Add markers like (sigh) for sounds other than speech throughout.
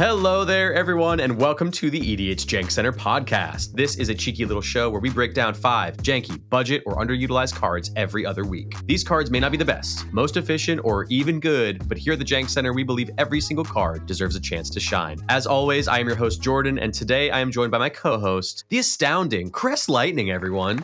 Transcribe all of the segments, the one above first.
Hello there, everyone, and welcome to the EDH Jank Center podcast. This is a cheeky little show where we break down five janky, budget, or underutilized cards every other week. These cards may not be the best, most efficient, or even good, but here at the Jank Center, we believe every single card deserves a chance to shine. As always, I am your host, Jordan, and today I am joined by my co host, the astounding Crest Lightning, everyone.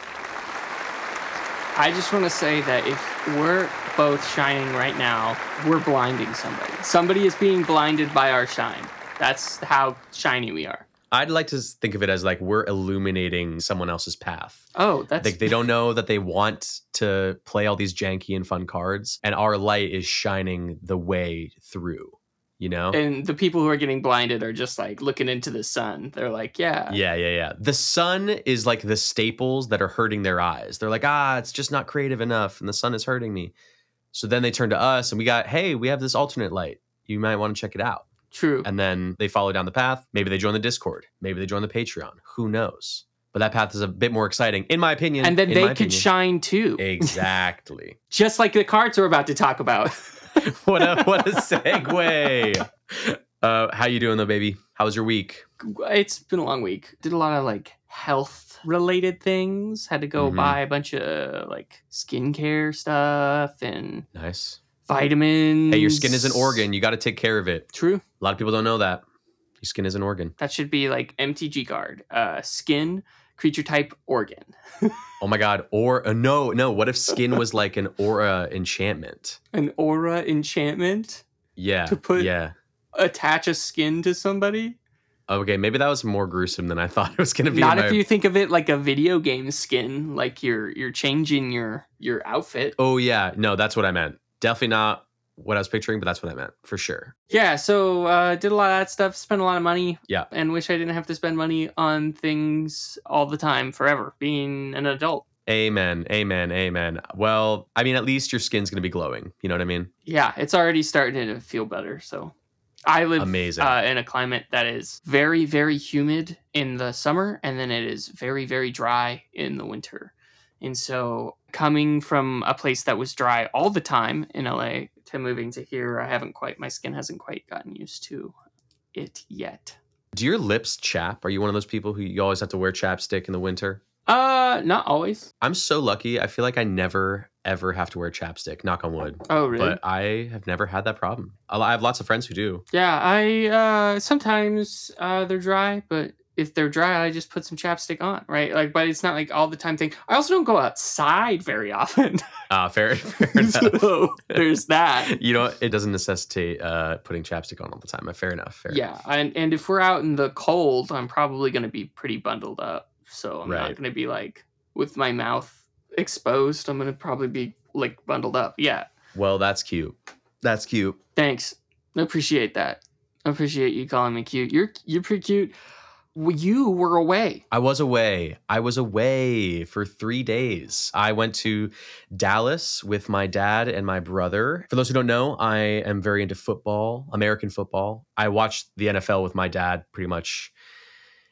I just want to say that if we're both shining right now, we're blinding somebody. Somebody is being blinded by our shine. That's how shiny we are. I'd like to think of it as like we're illuminating someone else's path. Oh, that's Like they don't know that they want to play all these janky and fun cards, and our light is shining the way through. You know? and the people who are getting blinded are just like looking into the sun. They're like, yeah, Yeah, yeah, yeah. The sun is like the staples that are hurting their eyes. They're like, ah, it's just not creative enough, and the sun is hurting me. So then they turn to us, and we got, hey, we have this alternate light. You might want to check it out. True. And then they follow down the path. Maybe they join the Discord. Maybe they join the Patreon. Who knows? But that path is a bit more exciting, in my opinion. And then they could opinion. shine too, Exactly. (laughs) just like the cards we're about to talk about. (laughs) what a what a (laughs) segue. Uh, how you doing though, baby? How was your week? it's been a long week. Did a lot of like health related things. Had to go Mhm. buy a bunch of like skincare stuff and Nice. Vitamins. Hey, your skin is an organ. You got to take care of it. True. A lot of people don't know that. Your skin is an organ. That should be like MTG card. Uh, skin, creature type, organ. (laughs) Oh my god. Or uh, no, no. What if skin was like an aura enchantment? An aura enchantment. Yeah. To put- yeah. Attach a skin to somebody. Okay, maybe that was more gruesome than I (laughs) thought it was going to be. Not if my- you think of it like a video game skin, like you're you're changing your your outfit. Oh yeah, no, that's what I meant. Definitely not what I was picturing, but that's what I meant for sure. Yeah, so uh, did a lot of that stuff, spent a lot of money. Yeah. And wish I didn't have to spend money on things all the time forever, being an adult. Amen, amen, amen. Well, I mean, at least your skin's going to be glowing. You know what I mean? Yeah, it's already starting to feel better. So I live Amazing. Uh, in a climate that is very, very humid in the summer, and then it is very, very dry in the winter. And so coming from a place that was dry all the time in LA to moving to here, I haven't quite, my skin hasn't quite gotten used to it yet. Do your lips chap? Are you one of those people who you always have to wear chapstick in the winter? Uh, not always. I'm so lucky. I feel like I never ever have to wear chapstick. Knock on wood. Oh, really? But I have never had that problem. I have lots of friends who do. Yeah, I uh sometimes uh they're dry, but if they're dry, I just put some chapstick on, right? Like, but it's not like all the time thing. I also don't go outside very often, Uh, (laughs) fair, (laughs) fair enough. so there's that. (laughs) You know, it doesn't necessitate uh, putting chapstick on all the time. Fair enough. Fair Yeah, and and if we're out in the cold, I'm probably going to be pretty bundled up, so I'm Right. not going to be like with my mouth exposed. I'm going to probably be like bundled up. Yeah, Well, that's cute. That's cute. thanks. I appreciate that. I appreciate you calling me cute. You're you're pretty cute. You were away. I was away. I was away for three days. I went to Dallas with my dad and my brother. For those who don't know, I am very into football, American football. I watched the NFL with my dad pretty much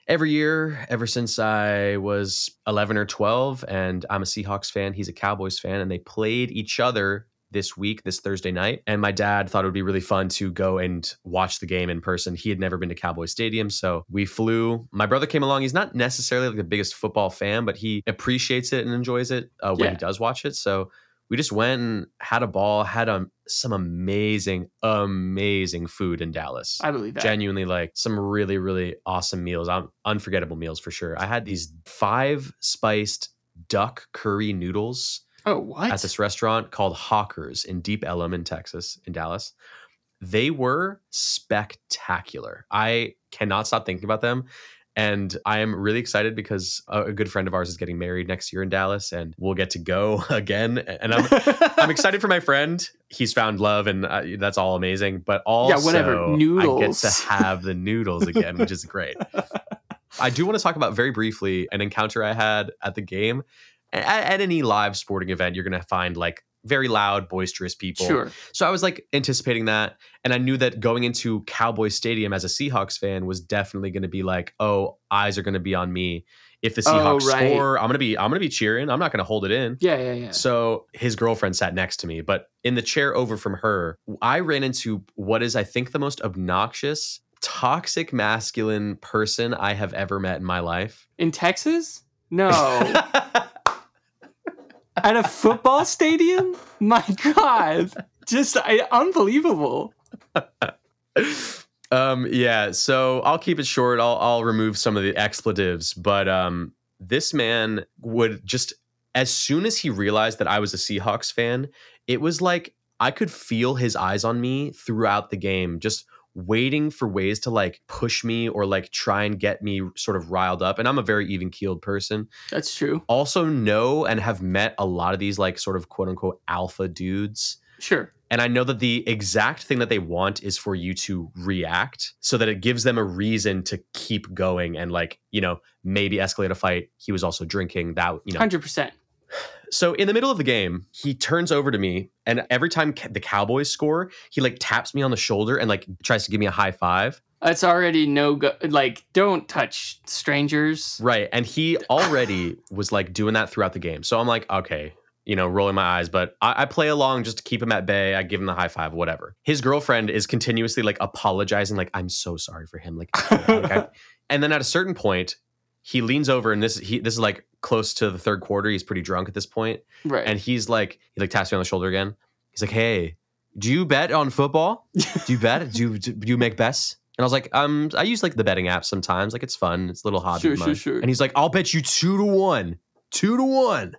every year ever since I was 11 or 12. And I'm a Seahawks fan. He's a Cowboys fan. And they played each other this week, this Thursday night. And my dad thought it would be really fun to go and watch the game in person. He had never been to Cowboy Stadium. So we flew. My brother came along. He's not necessarily like the biggest football fan, but he appreciates it and enjoys it uh, when he does watch it. So we just went and had a ball, had um, some amazing, amazing food in Dallas I believe that. genuinely like some really really awesome meals um, unforgettable meals for sure i had these five spiced duck curry noodles oh, what? at this restaurant called hawkers in deep ellum in texas in dallas they were spectacular i cannot stop thinking about them and I am really excited because a, good friend of ours is getting married next year in Dallas, and we'll get to go (laughs) again. And I'm I'm (laughs) excited for my friend. He's found love, and uh, that's all amazing. But also, whatever. I get to have the noodles again, which is great. (laughs) I do want to talk about very briefly an encounter I had at the game. At, at any live sporting event, you're going to find like very loud, boisterous people. Sure. So I was like anticipating that. And I knew that going into Cowboy Stadium as a Seahawks fan was definitely going to be like, oh, eyes are going to be on me. If the Oh, Seahawks right. score, I'm gonna be I'm gonna be cheering. I'm not gonna hold it in. Yeah, yeah, yeah. So his girlfriend sat next to me, but in the chair over from her, I ran into what is, I think, the most obnoxious toxic masculine person I have ever met in my life. In Texas? (laughs) No. At a football stadium? My God. Just I, unbelievable. um yeah, so I'll keep it short. I'll I'll remove some of the expletives, but um this man would just as soon as he realized that I was a Seahawks fan, it was like I could feel his eyes on me throughout the game, just waiting for ways to like push me or like try and get me sort of riled up. And I'm a very even keeled person. That's true. Also, know and have met a lot of these like sort of quote unquote alpha dudes. Sure. And I know that the exact thing that they want is for you to react so that it gives them a reason to keep going and like, you know, maybe escalate a fight. He was also drinking that, you know. 100%. So in the middle of the game, he turns over to me, and every time the Cowboys score, he like taps me on the shoulder and like tries to give me a high five. It's already no go. Like, don't touch strangers. Right. And he already was like doing that throughout the game. So I'm like, okay, you know, rolling my eyes, but I, I play along just to keep him at bay. I give him the high five, whatever. His girlfriend is continuously like apologizing, like, I'm so sorry for him. Like, (laughs) like, I- and then at a certain point, he leans over and this he this is like close to the third quarter. He's pretty drunk at this point, Right. and he's like he like taps me on the shoulder again. He's like, "Hey, do you bet on football? Do you bet? Do you do you make bets?" And I was like, "Um, I use like the betting app sometimes. Like it's fun. It's a little hobby Sure, sure, sure. And he's like, "I'll bet you two to one, two to one,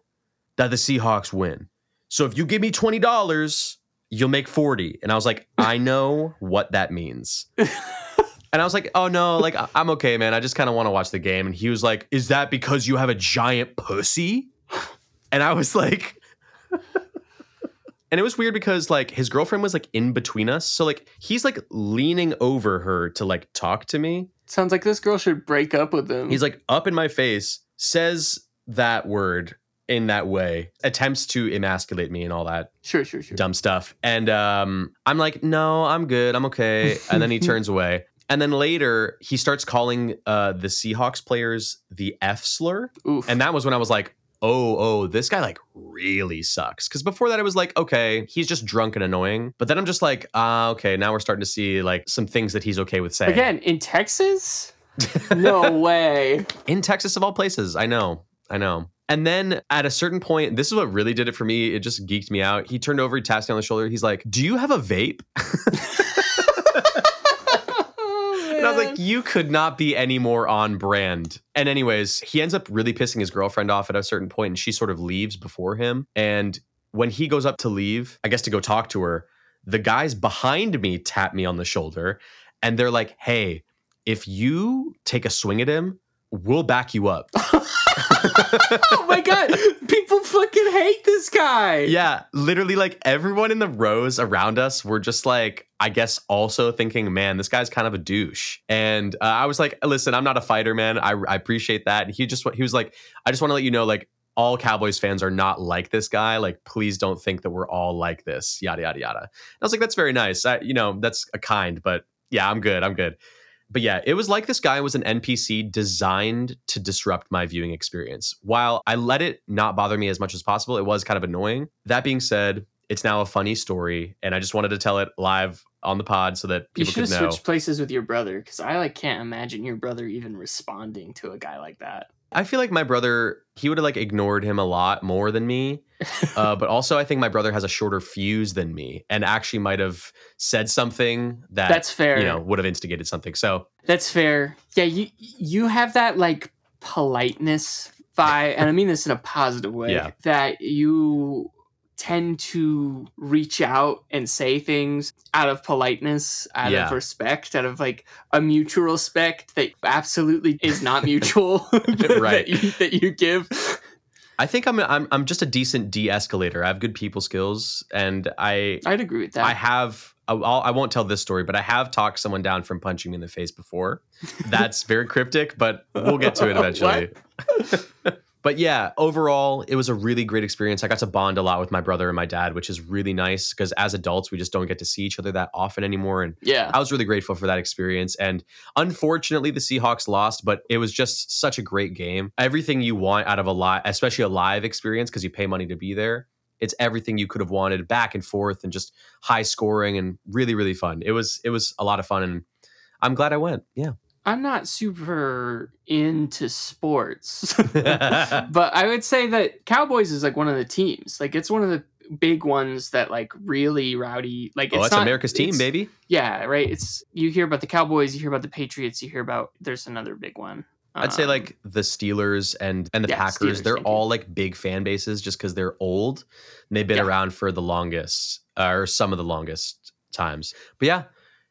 that the Seahawks win. So if you give me twenty dollars, you'll make forty. And I was like, "I know what that means." (laughs) And I was like, oh no, like I'm okay, man. I just kind of want to watch the game. And he was like, is that because you have a giant pussy? And I was like, (laughs) and it was weird because like his girlfriend was like in between us. So like he's like leaning over her to like talk to me. Sounds like this girl should break up with him. He's like up in my face, says that word in that way, attempts to emasculate me and all that sure, sure, sure. dumb stuff. And um, I'm like, no, I'm good. I'm okay. And then he (laughs) turns away. And then later, he starts calling uh, the Seahawks players the F slur. Oof. And that was when I was like, oh, oh, this guy like really sucks. Because before that, it was like, okay, he's just drunk and annoying. But then I'm just like, ah, okay, now we're starting to see like some things that he's okay with saying. Again, in Texas? No (laughs) way. in Texas of all places. I know. I know. And then at a certain point, this is what really did it for me. It just geeked me out. He turned over, he taps me on the shoulder. He's like, Do you have a vape? (laughs) And I was like, you could not be any more on brand. And, anyways, he ends up really pissing his girlfriend off at a certain point, and she sort of leaves before him. And when he goes up to leave, I guess to go talk to her, the guys behind me tap me on the shoulder and they're like, hey, if you take a swing at him, we'll back you up. (laughs) oh my god, people fucking hate this guy. Yeah, literally, like everyone in the rows around us were just like, I guess, also thinking, man, this guy's kind of a douche. And uh, I was like, listen, I'm not a fighter, man. I, I appreciate that. And he just, he was like, I just want to let you know, like, all Cowboys fans are not like this guy. Like, please don't think that we're all like this. Yada yada yada. And I was like, that's very nice. I, you know, that's a kind, but yeah, I'm good. I'm good. But yeah, it was like this guy was an NPC designed to disrupt my viewing experience. While I let it not bother me as much as possible, it was kind of annoying. That being said, it's now a funny story, and I just wanted to tell it live on the pod so that You people should could have know. switched places with your brother because I like can't imagine your brother even responding to a guy like that. I feel like my brother, he would have like ignored him a lot more than me. (laughs) uh, but also, I think my brother has a shorter fuse than me, and actually might have said something that That's fair. you know would have instigated something. So That's fair. Yeah, you you have that like politeness vibe, and I mean this in a positive way. Yeah. That you tend to reach out and say things out of politeness, out Yeah. of respect, out of like a mutual respect that absolutely is not (laughs) mutual. (laughs) that, Right. you, that you give. I think I'm I'm I'm just a decent de-escalator. I have good people skills, and I I'd agree with that. I have. I'll, I won't tell this story, but I have talked someone down from punching me in the face before. (laughs) That's very cryptic, but we'll get to it eventually. But yeah, overall, it was a really great experience. I got to bond a lot with my brother and my dad, which is really nice because as adults, we just don't get to see each other that often anymore. And yeah. I was really grateful for that experience. And unfortunately, the Seahawks lost, but it was just such a great game. Everything you want out of a live, especially a live experience, because you pay money to be there. It's everything you could have wanted, back and forth, and just high scoring and really, really fun. It was, it was a lot of fun, and I'm glad I went. Yeah. I'm not super into sports, (laughs) but I would say that Cowboys is like one of the teams. Like it's one of the big ones that like really rowdy. Like oh, it's it's not, America's team, baby. Yeah, right. It's you hear about the Cowboys, you hear about the Patriots, you hear about there's another big one. I'd say Um, like the Steelers and and the yeah, Packers. Steelers, they're thank you. all like big fan bases just because they're old and they've been Yeah. around for the longest uh, or some of the longest times. But yeah,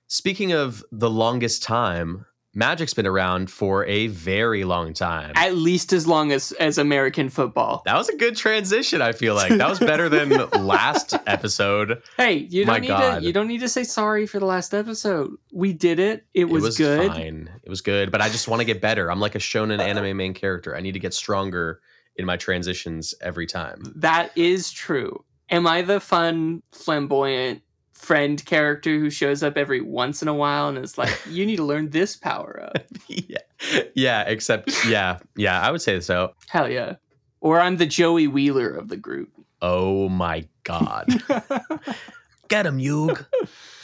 speaking of the longest time, Magic's been around for a very long time. at least as long as as American football. that was a good transition. I feel like that was better than (laughs) last episode. Hey, you My don't need God. to you don't need to say sorry for the last episode. We did it. It was, good. fine. It was good, but I just want to get better. I'm like a shonen anime main character. I need to get stronger in my transitions every time. That is true. Am I the fun, flamboyant friend character who shows up every once in a while and is like, "You need to learn this power up"? (laughs) yeah. Yeah, except yeah, yeah, I would say so. Hell yeah! Or I'm the Joey Wheeler of the group. Oh my god. (laughs) Get him, Yug.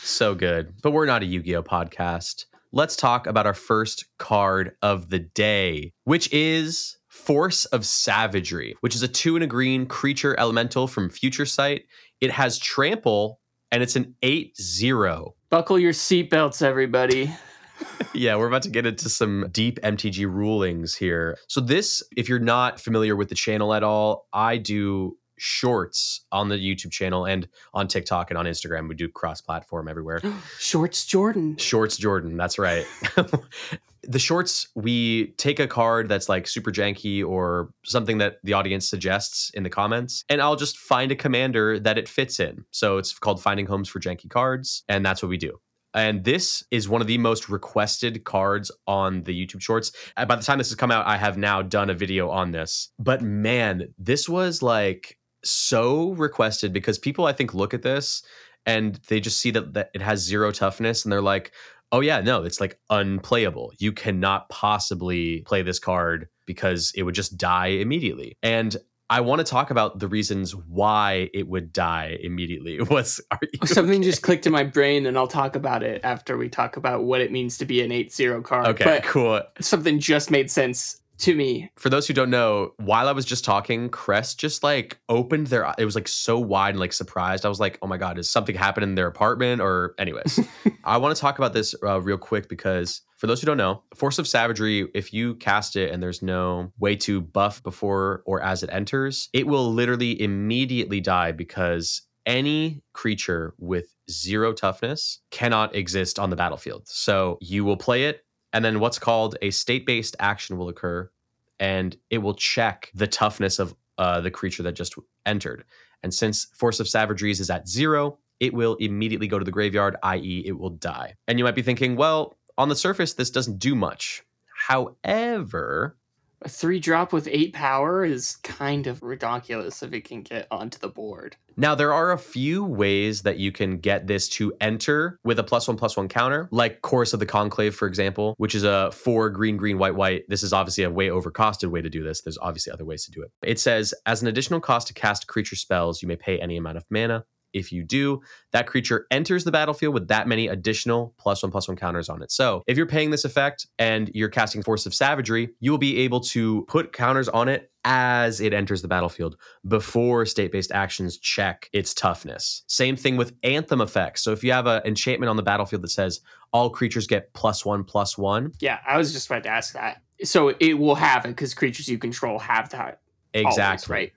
so good. But we're not a Yu-Gi-Oh podcast. Let's talk about our first card of the day, which is Force of Savagery, which is a two and a green creature elemental from Future Sight. It has trample and it's an 8-0. Buckle your seatbelts, everybody. (laughs) (laughs) yeah, we're about to get into some deep MTG rulings here. So, this, if you're not familiar with the channel at all, I do shorts on the YouTube channel and on TikTok and on Instagram. We do cross platform everywhere. (gasps) Shorts Jordan. Shorts Jordan, that's right. (laughs) the shorts, we take a card that's like super janky or something that the audience suggests in the comments, and I'll just find a commander that it fits in. So it's called Finding Homes for Janky Cards, and that's what we do. And this is one of the most requested cards on the YouTube shorts. By the time this has come out, I have now done a video on this. But man, this was like so requested because people, I think, look at this and they just see that, that it has zero toughness and they're like, oh, yeah, no, it's like unplayable. You cannot possibly play this card because it would just die immediately. And I want to talk about the reasons why it would die immediately. (laughs) What's (laughs) Something okay? just clicked in my brain, and I'll talk about it after we talk about what it means to be an 8 0 card. Okay, But cool. something just made sense to me. For those who don't know, while I was just talking, Crest just like opened their it was like so wide and like surprised. I was like, "Oh my god, is something happening in their apartment?" Or anyways, (laughs) I want to talk about this uh, real quick because for those who don't know, Force of Savagery, if you cast it and there's no way to buff before or as it enters, it will literally immediately die because any creature with zero toughness cannot exist on the battlefield. So you will play it, and then what's called a state based action will occur, and it will check the toughness of uh, the creature that just entered. And since Force of Savageries is at zero, it will immediately go to the graveyard, i.e., it will die. And you might be thinking, well, on the surface, this doesn't do much. However, A three drop with eight power is kind of ridiculous if it can get onto the board. Now, there are a few ways that you can get this to enter with a plus one plus one counter, like Chorus of the Conclave, for example, which is a four green, green, white, white. This is obviously a way overcosted way to do this. There's obviously other ways to do it. It says, as an additional cost to cast creature spells, you may pay any amount of mana. If you do, that creature enters the battlefield with that many additional plus one plus one counters on it. So if you're paying this effect and you're casting Force of Savagery, you will be able to put counters on it as it enters the battlefield before state based actions check its toughness. Same thing with Anthem effects. So if you have an enchantment on the battlefield that says all creatures get plus one plus one, Yeah, I was just about to ask that. So it will have it because creatures you control have that. always, exactly. right?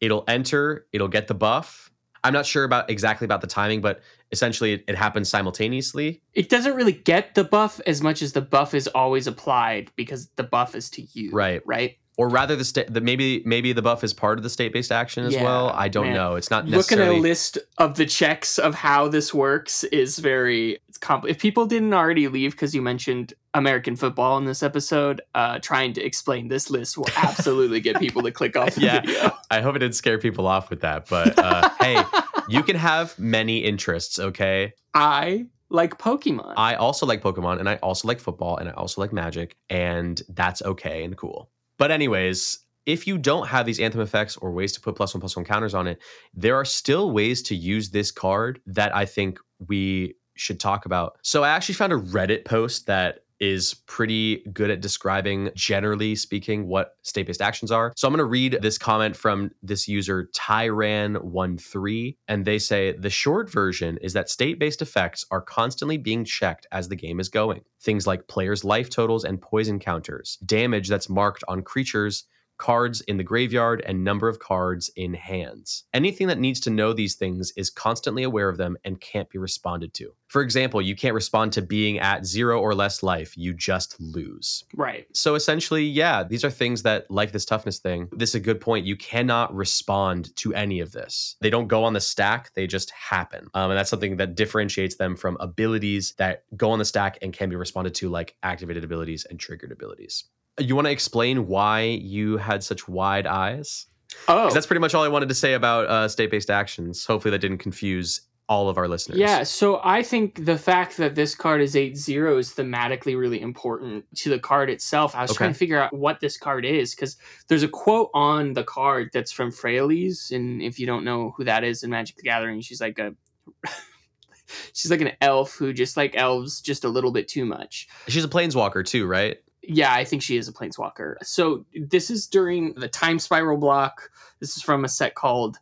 It'll enter, it'll get the buff. I'm not sure about exactly about the timing, but essentially it, it happens simultaneously. It doesn't really get the buff as much as the buff is always applied because the buff is to you. Right. Right. Or rather, the state the maybe maybe the buff is part of the state based action as Yeah, well. I don't man. know. It's not necessarily Looking at a list of the checks of how this works is very it's compl- If people didn't already leave because you mentioned American football in this episode, uh, trying to explain this list will absolutely get people to click off (laughs) the Yeah. video. I hope it didn't scare people off with that, but uh, (laughs) hey, you can have many interests. Okay, I like Pokemon. I also like Pokemon, and I also like football, and I also like Magic, and that's okay and cool. But anyways. If you don't have these anthem effects or ways to put plus one plus one counters on it, there are still ways to use this card that I think we should talk about. So I actually found a Reddit post that is pretty good at describing, generally speaking, what state based actions are. So I'm going to read this comment from this user, Tyran13, and they say the short version is that state based effects are constantly being checked as the game is going. Things like players' life totals and poison counters, damage that's marked on creatures cards in the graveyard, and number of cards in hands. Anything that needs to know these things is constantly aware of them and can't be responded to. For example, you can't respond to being at zero or less life, you just lose. Right. So essentially, yeah, these are things that, like this toughness thing, this is a good point. You cannot respond to any of this. They don't go on the stack, they just happen. Um, and that's something that differentiates them from abilities that go on the stack and can be responded to, like activated abilities and triggered abilities. You want to explain why you had such wide eyes? Oh, that's pretty much all I wanted to say about uh, state-based actions. Hopefully, that didn't confuse all of our listeners. Yeah, so I think the fact that this card is 8 0 is thematically really important to the card itself. I was trying to figure out what this card is because there's a quote on the card that's from Freyalise. And if you don't know who that is in Magic the Gathering, she's like a. (laughs) she's like an elf who just like elves just a little bit too much. she's a planeswalker too, right? Yeah, I think she is a planeswalker. So this is during the time spiral block. This is from a set called.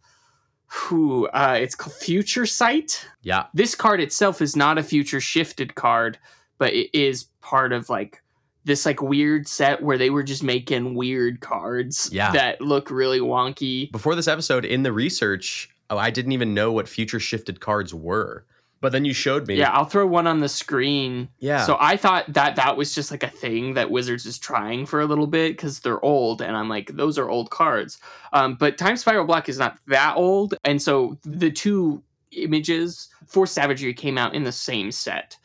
Who uh, it's called Future Sight Yeah. this card itself is not a future shifted card, but it is part of like this like weird set where they were just making weird cards Yeah. that look really wonky. Before this episode, in the research, oh, I didn't even know what future shifted cards were. But then you showed me. Yeah, I'll throw one on the screen. Yeah. So I thought that that was just like a thing that Wizards is trying for a little bit because they're old, and I'm like, those are old cards. Um, but Time Spiral Block is not that old, and so the two images for Savagery came out in the same set.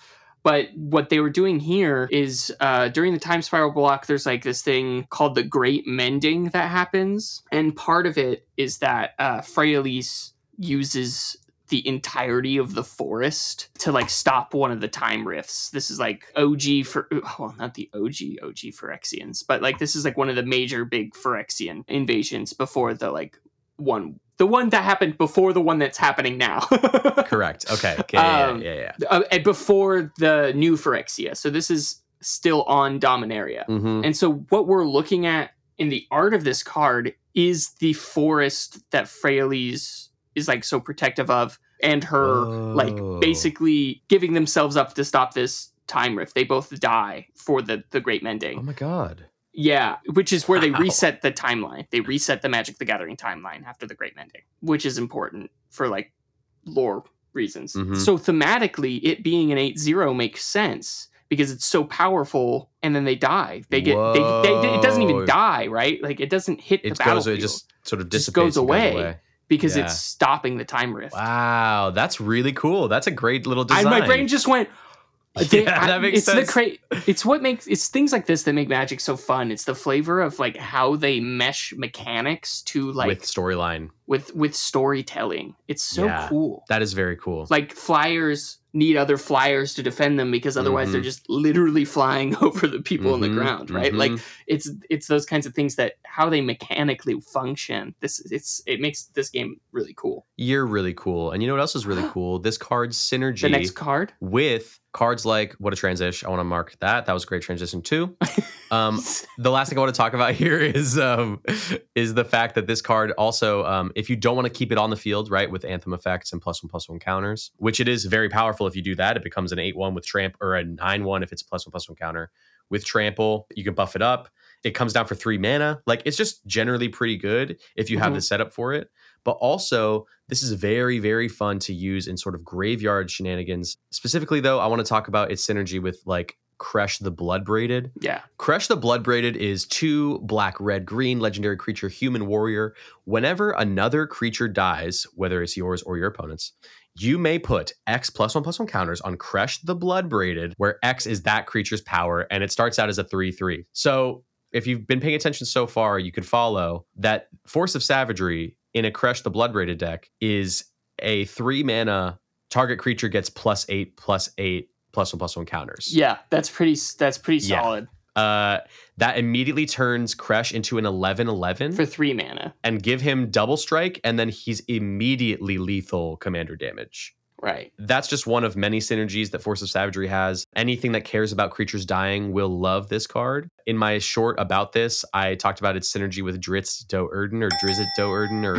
But what they were doing here is uh, during the time spiral block, there's like this thing called the Great Mending that happens. And part of it is that uh, Freyalise uses the entirety of the forest to like stop one of the time rifts. This is like OG for, well, not the OG OG Phyrexians, but like this is like one of the major big Phyrexian invasions before the like one, the one that happened before the one that's happening now. (laughs) Correct. Okay. okay yeah, Um, yeah, yeah. yeah. uh, and before the new Phyrexia. So this is still on Dominaria. Mhm. And so what we're looking at in the art of this card is the forest that Freyalise is like so protective of and her Oh. like basically giving themselves up to stop this time rift. They both die for the the Great Mending. Oh my god. Yeah, which is where they Wow. reset the timeline. They reset the Magic the Gathering timeline after the Great Mending, which is important for like lore reasons. Mhm. So thematically, it being an 8-0 makes sense because it's so powerful and then they die. They get they, they, it doesn't even die, right? Like it doesn't hit the It goes. battlefield It just sort of Just dissipates goes and away. Because yeah. it's stopping the time rift. Wow, that's really cool. That's a great little design. And my brain just went (laughs) uh, they- Yeah, that I- makes it's sense. the cra- it's what makes it's things like this that make magic so fun it's the flavor of like how they mesh mechanics to like with storyline. with with storytelling it's so Yeah. cool That is very cool. like flyers need other flyers to defend them because otherwise they're Mhm. just literally flying (laughs) over the people on Mhm, the ground right like mhm. it's it's those kinds of things that how they mechanically function this it's it makes this game really cool You're really cool. And you know what else is really (gasps) cool? This card synergy the next card with cards like what a transition. I want to mark that. That was a great transition too. (laughs) Um, the last thing I want to talk about (laughs) here is um, is the fact that this card also, um, if you don't want to keep it on the field, right, with anthem effects and plus one plus one counters, which it is very powerful if you do that, it becomes an eight one with tramp or a nine one if it's a plus one plus one counter. With trample, you can buff it up. It comes down for three mana. Like it's just generally pretty good if you have Mhm. the setup for it. But also, this is very, very fun to use in sort of graveyard shenanigans. Specifically, though, I want to talk about its synergy with like Kresh the Bloodbraided. yeah Kresh the Bloodbraided is two black, red, green legendary creature, human warrior. Whenever another creature dies, whether it's yours or your opponent's, you may put X plus one plus one counters on Kresh the Bloodbraided, where X is that creature's power, and it starts out as a 3 3. So if you've been paying attention so far, you could follow that Force of Savagery in a Kresh the Bloodbraided deck is a three mana target creature gets plus eight, plus eight, plus one plus one counters. yeah that's pretty that's pretty Yeah. solid Uh, that immediately turns Kresh into an 11 11 for three mana and give him double strike, and then he's immediately lethal commander damage. Right. That's just one of many synergies that Force of Savagery has. Anything that cares about creatures dying will love this card. In my short about this, I talked about its synergy with Dritz Do Erden or Drizzt Do'Urden or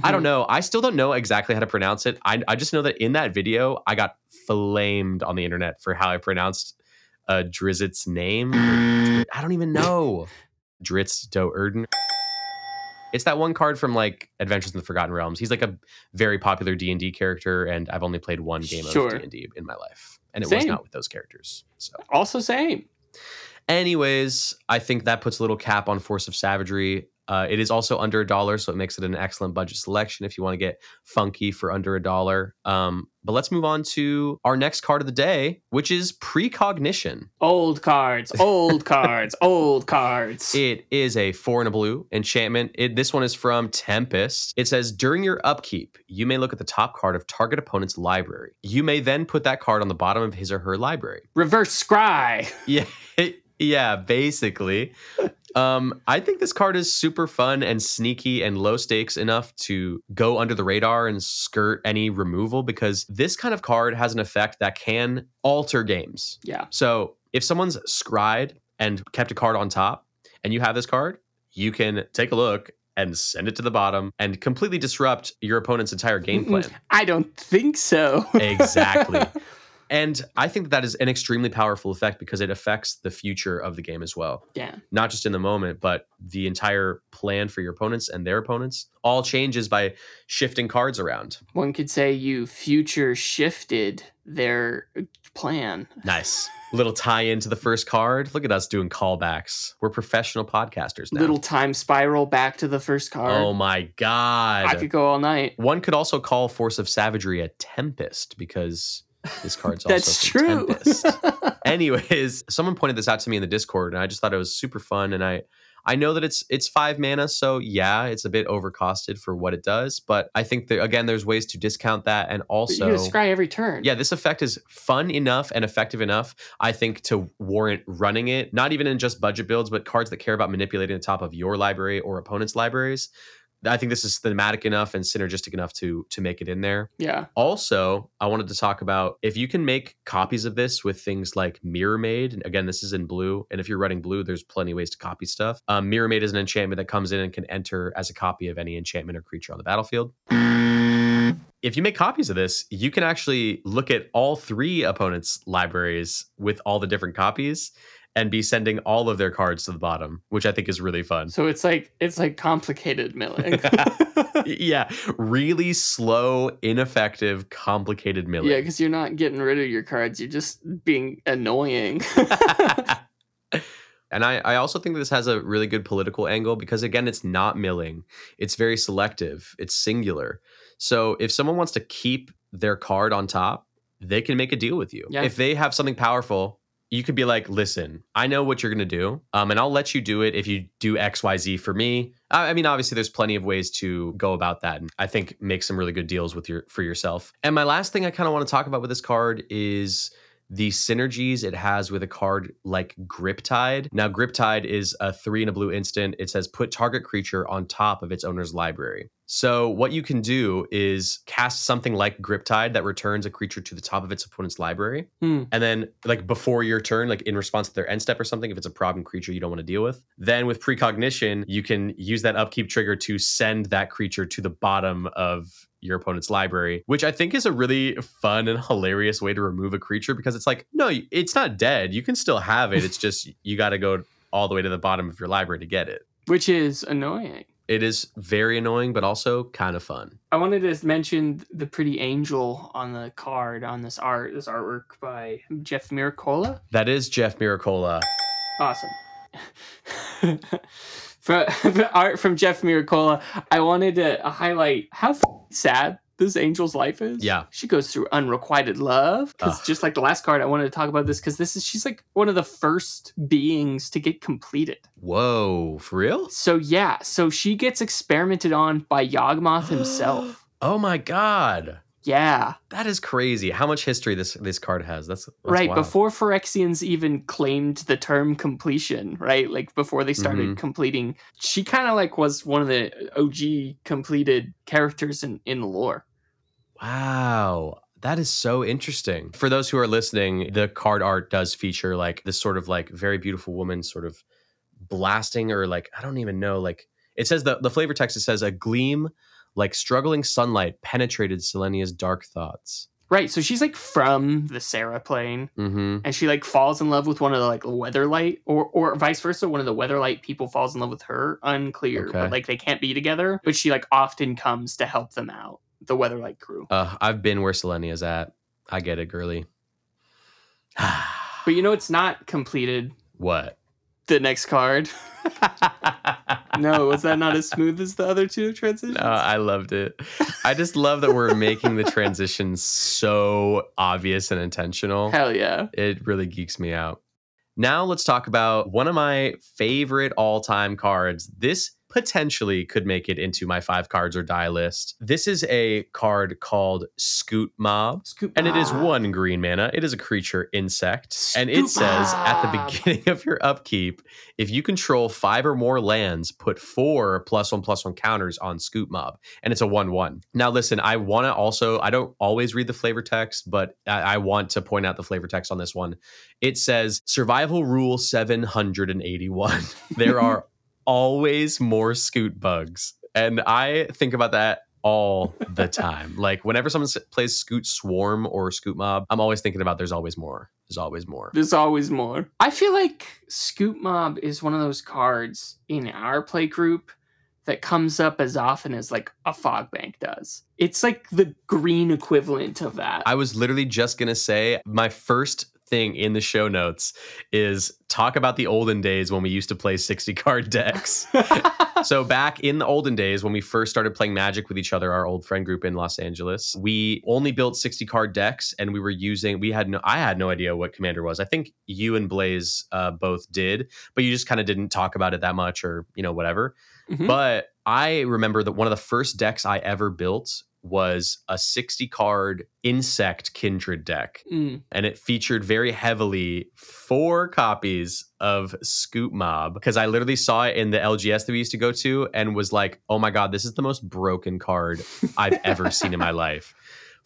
(laughs) I don't know. I still don't know exactly how to pronounce it. I, I just know that in that video, I got flamed on the internet for how I pronounced uh, Drizzt's name. I don't even know. (laughs) Dritz Do Erden. It's that one card from like Adventures in the Forgotten Realms. He's like a very popular D and D character, and I've only played one game Sure. of D and D in my life, and it was not with those characters. So, Also same. anyways, I think that puts a little cap on Force of Savagery. Uh, it is also under a dollar, so it makes it an excellent budget selection if you want to get funky for under a dollar. Um, but let's move on to our next card of the day, which is Precognition. Old cards, old cards, (laughs) old cards. It is a four and a blue enchantment. It, this one is from Tempest. It says during your upkeep, you may look at the top card of target opponent's library. You may then put that card on the bottom of his or her library. Reverse scry. (laughs) Yeah, yeah, basically. Um, I think this card is super fun and sneaky and low stakes enough to go under the radar and skirt any removal because this kind of card has an effect that can alter games. Yeah. So if someone's scried and kept a card on top and you have this card, you can take a look and send it to the bottom and completely disrupt your opponent's entire game plan. I don't think so. (laughs) Exactly. And I think that, that is an extremely powerful effect because it affects the future of the game as well. yeah. Not just in the moment, but the entire plan for your opponents and their opponents all changes by shifting cards around. One could say you future shifted their plan. Nice. Little tie into the first card. Look at us doing callbacks. We're professional podcasters now. Little time spiral back to the first card. oh my God. I could go all night. One could also call Force of Savagery a Tempest because this card's also That's true. (laughs) Anyways someone pointed this out to me in the discord and i just thought it was super fun and i i know that it's it's five mana so yeah it's a bit overcosted for what it does but i think that again there's ways to discount that and you also get a scry every turn. yeah this effect is fun enough and effective enough i think to warrant running it not even in just budget builds but cards that care about manipulating the top of your library or opponent's libraries i think this is thematic enough and synergistic enough to to make it in there Yeah. also, I wanted to talk about if you can make copies of this with things like Mirrormade. And again, this is in blue. And if you're running blue, there's plenty of ways to copy stuff. Um, Mirrormade is an enchantment that comes in and can enter as a copy of any enchantment or creature on the battlefield. If you make copies of this, you can actually look at all three opponents' libraries with all the different copies and be sending all of their cards to the bottom, which I think is really fun. So it's like it's like complicated milling. (laughs) (laughs) yeah, really slow, ineffective, complicated milling. yeah, because you're not getting rid of your cards. You're just being annoying. (laughs) and I, I also think this has a really good political angle because again it's not milling it's very selective it's singular so if someone wants to keep their card on top they can make a deal with you Yeah. if they have something powerful you could be like listen i know what you're going to do um, and i'll let you do it if you do xyz for me I I mean, obviously, there's plenty of ways to go about that, and I think make some really good deals with your for yourself. And my last thing I kind of want to talk about with this card is the synergies it has with a card like Griptide. Now, Griptide is a three and a blue instant. It says put target creature on top of its owner's library. So, what you can do is cast something like Griptide that returns a creature to the top of its opponent's library. Hmm. And then, like before your turn, like in response to their end step or something, if it's a problem creature you don't want to deal with, then with precognition, you can use that upkeep trigger to send that creature to the bottom of your opponent's library, which I think is a really fun and (laughs) hilarious way to remove a creature because it's like, no, it's not dead. You can still have it. It's just (laughs) you got to go all the way to the bottom of your library to get it. Which is annoying. It is very annoying, but also kind of fun. I wanted to mention the pretty angel on the card on this art, this artwork by Jeff Miracola. That is Jeff Miracola. Awesome. (laughs) for, for art from Jeff Miracola, I wanted to highlight how f- sad this angel's life is. Yeah. she goes through unrequited love. Because just like the last card, I wanted to talk about this because this is she's like one of the first beings to get completed. Whoa, for real? So yeah, so she gets experimented on by Yawgmoth (gasps) himself. Oh my god. yeah, That is crazy. How much history this this card has. That's, that's right. wild. Before Phyrexians even claimed the term completion, right? Like before they started Mhm. completing, she kind of like was one of the OG completed characters in in the lore. Wow. That is so interesting. For those who are listening, the card art does feature like this sort of like very beautiful woman sort of blasting or like I don't even know like it says the the flavor text it says a gleam like struggling sunlight penetrated Selenia's dark thoughts. Right. So she's like from the Serra plane Mm-hmm. and she like falls in love with one of the like Weatherlight or or vice versa. One of the Weatherlight people falls in love with her. Unclear. Okay. But like they can't be together. But she like often comes to help them out. The Weatherlight crew. Uh, I've been where Selenia's at. I get it, girly. (sighs) But you know it's not completed. what? The next card. (laughs) no, was that not as (laughs) smooth as the other two transitions? No, I loved it. I just love that we're making the transition so obvious and intentional. (laughs) Hell yeah. It really geeks me out. Now let's talk about one of my favorite all-time cards. This potentially could make it into my five cards or die list. This is a card called Scute Mob. Scute And it is one green mana. It is a creature insect. And it says at the beginning of your upkeep, if you control five or more lands, put four plus one plus one counters on Scute Mob. And it's a 1 1. Now, listen, I want to also, I don't always read the flavor text, but I, I want to point out the flavor text on this one. It says Survival Rule 781. (laughs) there are (laughs) always more Scute bugs. And I think about that all the (laughs) time. like whenever someone plays Scute Swarm or Scute Mob, I'm always thinking about there's always more. There's always more. There's always more. I feel like Scute Mob is one of those cards in our play group that comes up as often as like a fog bank does. It's like the green equivalent of that. I was literally just going to say my first thing in the show notes is talk about the olden days when we used to play 60 card decks. (laughs) so back in the olden days when we first started playing magic with each other our old friend group in los angeles we only built 60 card decks and we were using we had no i had no idea what commander was i think you and blaze uh, both did but you just kind of didn't talk about it that much or you know whatever Mhm. but i remember that one of the first decks i ever built was a 60 card insect kindred deck Mm. and it featured very heavily four copies of Scute Mob because I literally saw it in the LGS that we used to go to and was like, oh my God, this is the most broken card I've ever seen in my life.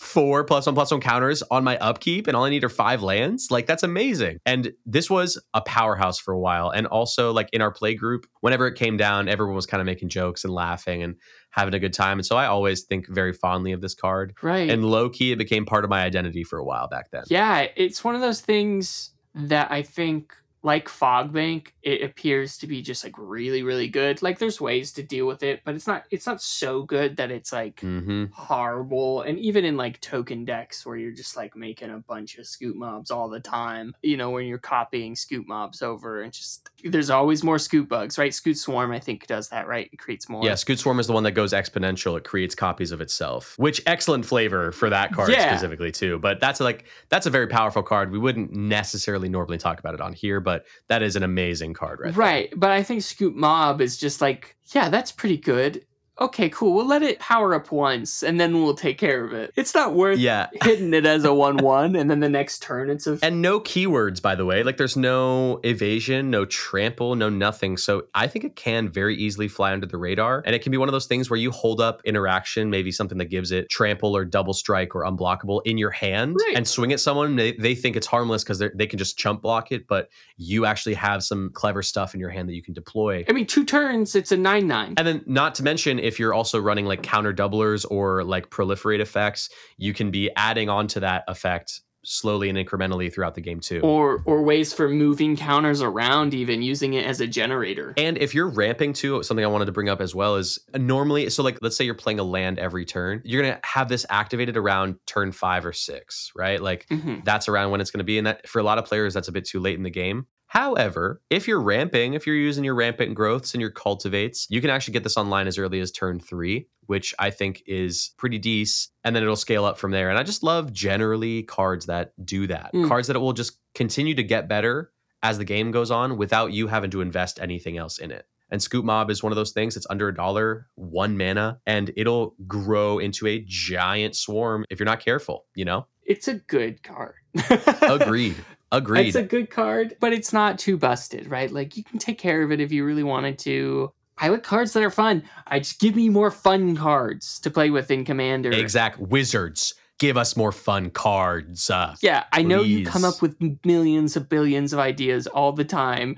Four plus one plus one counters on my upkeep, and all I need are five lands. Like, that's amazing. And this was a powerhouse for a while. And also, like, in our play group, whenever it came down, everyone was kind of making jokes and laughing and having a good time. And so I always think very fondly of this card. Right. And low key, it became part of my identity for a while back then. yeah, it's one of those things that I think like Fogbank, it appears to be just like really, really good. Like there's ways to deal with it, but it's not it's not so good that it's like hmm horrible and even in like token decks where you're just like making a bunch of scute mobs all the time you know when you're copying scute mobs over and just there's always more scute bugs right scute swarm i think does that right it creates more Yeah, Scute Swarm is the one that goes exponential. It creates copies of itself, which excellent flavor for that card Yeah. specifically too. But that's like that's a very powerful card. We wouldn't necessarily normally talk about it on here, but that is an amazing card, right? there. right but i think scute mob is just like yeah that's pretty good okay cool we'll let it power up once and then we'll take care of it it's not worth Yeah. (laughs) hitting it as a 1-1 and then the next turn it's a And no keywords, by the way. Like there's no evasion, no trample, no nothing. So I think it can very easily fly under the radar. And it can be one of those things where you hold up interaction, maybe something that gives it trample or double strike or unblockable in your hand Right. and swing at someone. They, they think it's harmless because they can just chump block it, but you actually have some clever stuff in your hand that you can deploy. i mean two turns it's a 9-9 And then, not to mention, if you're also running like counter doublers or like proliferate effects, you can be adding on to that effect slowly and incrementally throughout the game too. or or ways for moving counters around even using it as a generator And if you're ramping too, something I wanted to bring up as well is normally, so like let's say you're playing a land every turn, you're gonna have this activated around turn five or six, right? Like Mhm. that's around when it's gonna be. And that for a lot of players, that's a bit too late in the game. However, if you're ramping, if you're using your rampant growths and your cultivates, you can actually get this online as early as turn three, which I think is pretty decent. And then it'll scale up from there. And I just love generally cards that do that. Mm. Cards that will just continue to get better as the game goes on without you having to invest anything else in it. And Scute Mob is one of those things. It's under a dollar, one mana, and it'll grow into a giant swarm if you're not careful, you know? it's a good card (laughs) Agreed. Agreed. it's a good card but it's not too busted right like you can take care of it if you really wanted to i like cards that are fun i just give me more fun cards to play with in commander exact wizards. give us more fun cards. Uh, Yeah, I know you come up with millions of billions of ideas all the time.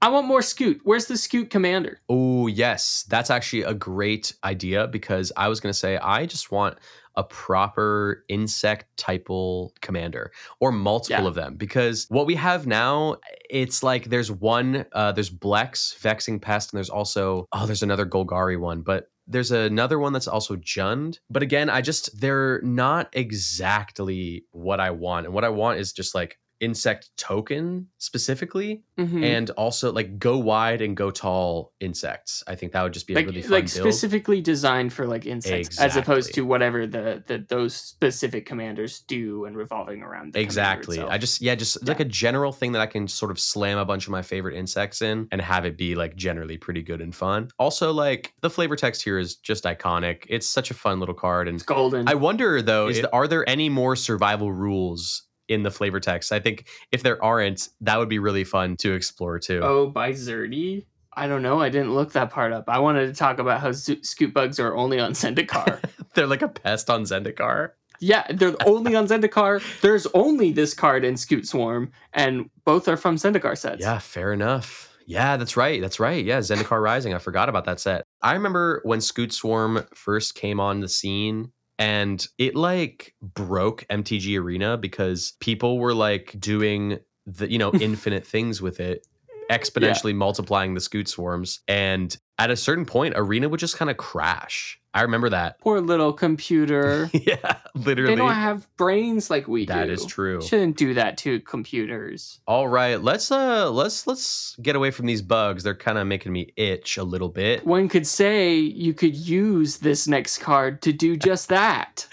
I want more Scute. Where's the Scute commander? Oh, yes. That's actually a great idea because I was going to say, I just want a proper insect typal commander or multiple Yeah. of them because what we have now, it's like there's one, uh, there's Blex, Vexing Pest, and there's also, oh, there's another Golgari one, but there's another one that's also Jund. But again, I just, they're not exactly what I want. And what I want is just like insect token specifically Mhm. and also like go wide and go tall insects. I think that would just be a like really fun like build. specifically designed for like insects, as opposed to whatever the, the those specific commanders do and revolving around the exactly. I just yeah, just like a general thing that I can sort of slam a bunch of my favorite insects in and have it be like generally pretty good and fun. Also, like the flavor text here is just iconic. It's such a fun little card and it's golden. I wonder though, is, are there any more survival rules in the flavor text? I think if there aren't, that would be really fun to explore too. oh, by Zerdy. I don't know. I didn't look that part up. I wanted to talk about how Zo- Scute bugs are only on Zendikar. (laughs) They're like a pest on Zendikar. yeah, they're only on Zendikar. There's only this card in Scute Swarm, and both are from Zendikar sets. Yeah, fair enough. Yeah, that's right. That's right. Yeah, Zendikar Rising. I forgot about that set. I remember when Scute Swarm first came on the scene and it like broke MTG Arena because people were like doing the, you know, (laughs) infinite things with it, exponentially multiplying the Scute Swarms. And at a certain point, Arena would just kind of crash. I remember that. Poor little computer. (laughs) yeah, literally. they don't have brains like we do. That is true. Shouldn't do that to computers. All right, let's uh let's let's get away from these bugs. They're kind of making me itch a little bit. One could say you could use this next card to do (laughs) just that.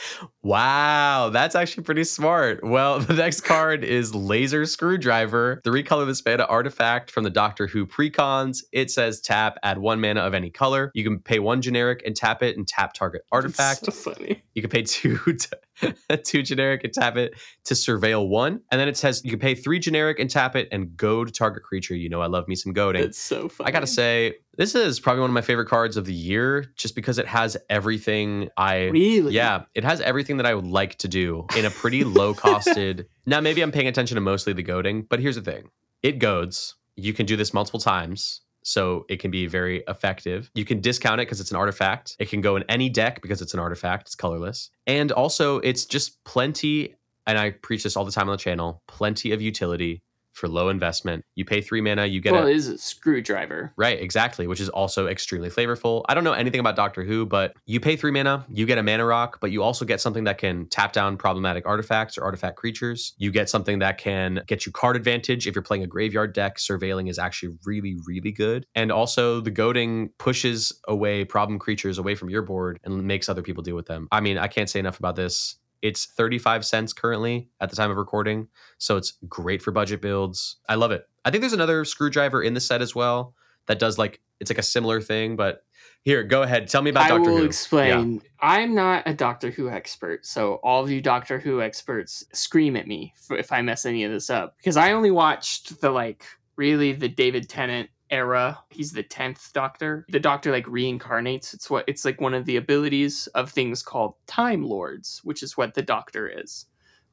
Wow, that's actually pretty smart. Well, (laughs) the next card is Laser Screwdriver, three colorless mana artifact from the Doctor Who precons. It says tap, add one mana of any color. You can pay one generic and tap it and tap target artifact. That's so funny. You can pay two (laughs) (laughs) two generic and tap it to surveil one. And then it says you can pay three generic and tap it and goad target creature. You know I love me some goading. It's so funny. I gotta say, this is probably one of my favorite cards of the year, just because it has everything I really, yeah, it has everything that I would like to do in a pretty low costed. (laughs) now, maybe I'm paying attention to mostly the goading, but here's the thing it goads. You can do this multiple times. So it can be very effective. You can discount it because it's an artifact. It can go in any deck because it's an artifact. It's colorless. And also, it's just plenty, and I preach this all the time on the channel plenty of utility for low investment. You pay three mana, you get Well, a it is a screwdriver. Right, exactly, which is also extremely flavorful. I don't know anything about Doctor Who, but you pay three mana, you get a mana rock, but you also get something that can tap down problematic artifacts or artifact creatures. You get something that can get you card advantage if you're playing a graveyard deck. Surveilling is actually really, really good. And also, the goading pushes away problem creatures away from your board and makes other people deal with them. I mean, I can't say enough about this. It's 35 cents currently at the time of recording. So it's great for budget builds. I love it. I think there's another screwdriver in the set as well that does like it's like a similar thing. But here, go ahead. Tell me about I Doctor will Who. explain. I'm not a Doctor Who expert, so all of you Doctor Who experts scream at me if I mess any of this up because I only watched the like really the David Tennant era. He's the tenth Doctor. The Doctor like reincarnates. It's what it's like one of the abilities of things called Time Lords, which is what the Doctor is.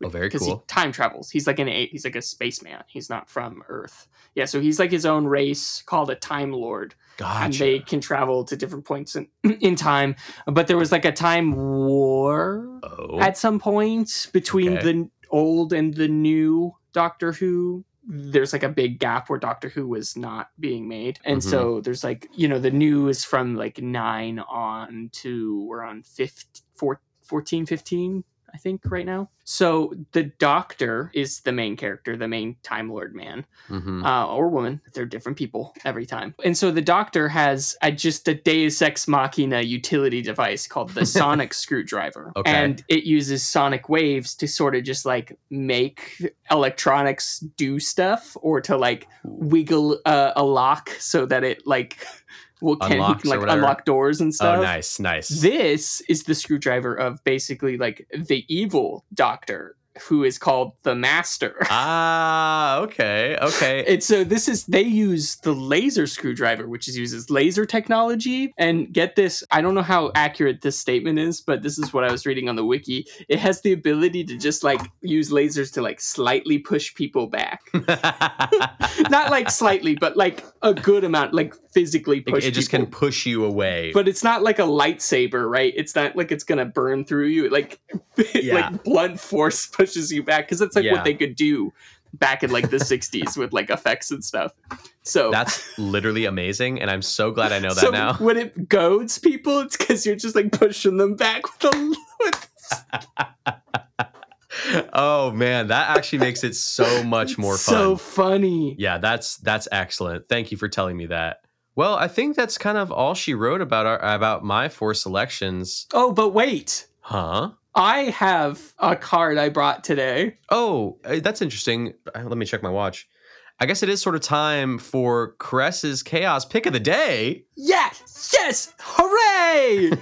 Oh, very Because cool. he time travels. He's like an a- he's like a spaceman. He's not from Earth. Yeah, so he's like his own race called a Time Lord Gotcha. and they can travel to different points in, (clears throat) in time. But there was like a time war oh, at some point between Okay. the old and the new Doctor Who. There's like a big gap where Doctor Who was not being made. And Mhm. so there's like, you know, the new is from like nine on to we're on 15, four- 14, 15, I think, right now. So the Doctor is the main character, the main Time Lord man Mhm. uh, or woman. They're different people every time. And so the doctor has a, just a Deus Ex Machina utility device called the (laughs) sonic screwdriver. Okay. And it uses sonic waves to sort of just like make electronics do stuff or to like wiggle uh, a lock so that it like (laughs) will can, he can like unlock doors and stuff. oh, nice, nice. This is the screwdriver of basically like the evil doctor doctor who is called the Master. (laughs) Ah, okay, okay. And so this is they use the laser screwdriver, which is uses laser technology. And get this, I don't know how accurate this statement is, but this is what I was reading on the wiki. It has the ability to just like use lasers to like slightly push people back. (laughs) Not like slightly, but like a good amount, like physically push it just people. can push you away. But it's not like a lightsaber, right? It's not like it's gonna burn through you. Like, (laughs) Yeah. like blunt force pushes you back because that's like Yeah. what they could do back in like the '60s with like effects and stuff. So That's literally amazing, and I'm so glad I know that so now. when it goads people, it's because you're just like pushing them back with a. With, (laughs) oh man, that actually makes it so much more fun. So funny. yeah, that's that's excellent. Thank you for telling me that. Well, I think that's kind of all she wrote about our about my four selections. Oh, but wait. Huh? I have a card I brought today. Oh, uh, that's interesting. Uh, Let me check my watch. I guess it is sort of time for Cress's chaos pick of the day. Yes! Yes! Hooray!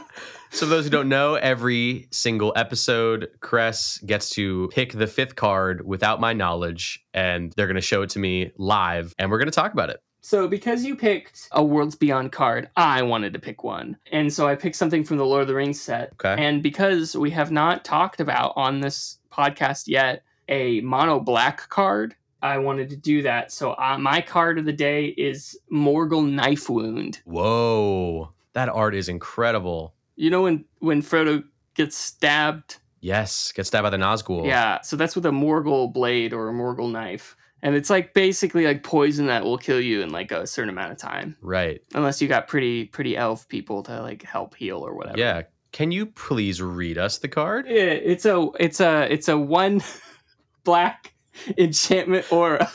(laughs) (laughs) So, for those who don't know, every single episode, Cress gets to pick the fifth card without my knowledge, and they're going to show it to me live, and we're going to talk about it. So, because you picked a Worlds Beyond card, I wanted to pick one. And so I picked something from the Lord of the Rings set. Okay. And because we have not talked about on this podcast yet a mono black card, I wanted to do that. So, uh, my card of the day is Morgul Knife Wound. Whoa, that art is incredible. You know, when, when Frodo gets stabbed? Yes, gets stabbed by the Nazgul. Yeah. So, that's with a Morgul blade or a Morgul knife. And it's like basically like poison that will kill you in like a certain amount of time. Right. unless you got pretty pretty elf people to like help heal or whatever. Yeah. Can you please read us the card? Yeah, it's a it's a it's a one (laughs) black enchantment aura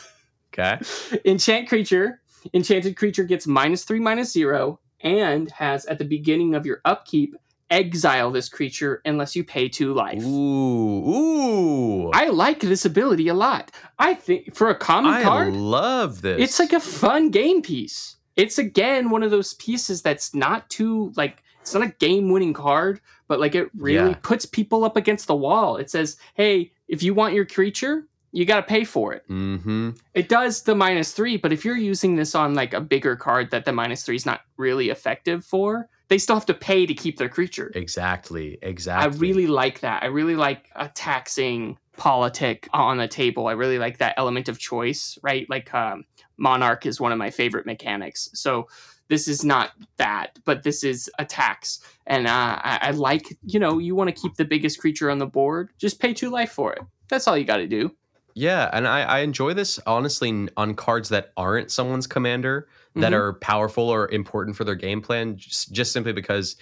Okay. (laughs) enchant creature. Enchanted creature gets minus three minus zero and has at the beginning of your upkeep exile this creature unless you pay two life. Ooh, ooh. I like this ability a lot. I think for a common I card, I love this. it's like a fun game piece. It's again one of those pieces that's not too like it's not a game winning card, but like it really Yeah. puts people up against the wall. It says, "Hey, if you want your creature, you got to pay for it." Mm-hmm. It does the minus 3, but if you're using this on like a bigger card that the minus 3 is not really effective for, they still have to pay to keep their creature. Exactly. Exactly. I really like that. I really like a taxing politic on the table. I really like that element of choice, right? Like um, Monarch is one of my favorite mechanics. So this is not that, but this is a tax. And uh, I, I like, you know, you want to keep the biggest creature on the board, just pay two life for it. That's all you got to do. Yeah, and I, I enjoy this honestly on cards that aren't someone's commander that Mhm. are powerful or important for their game plan. Just, just simply because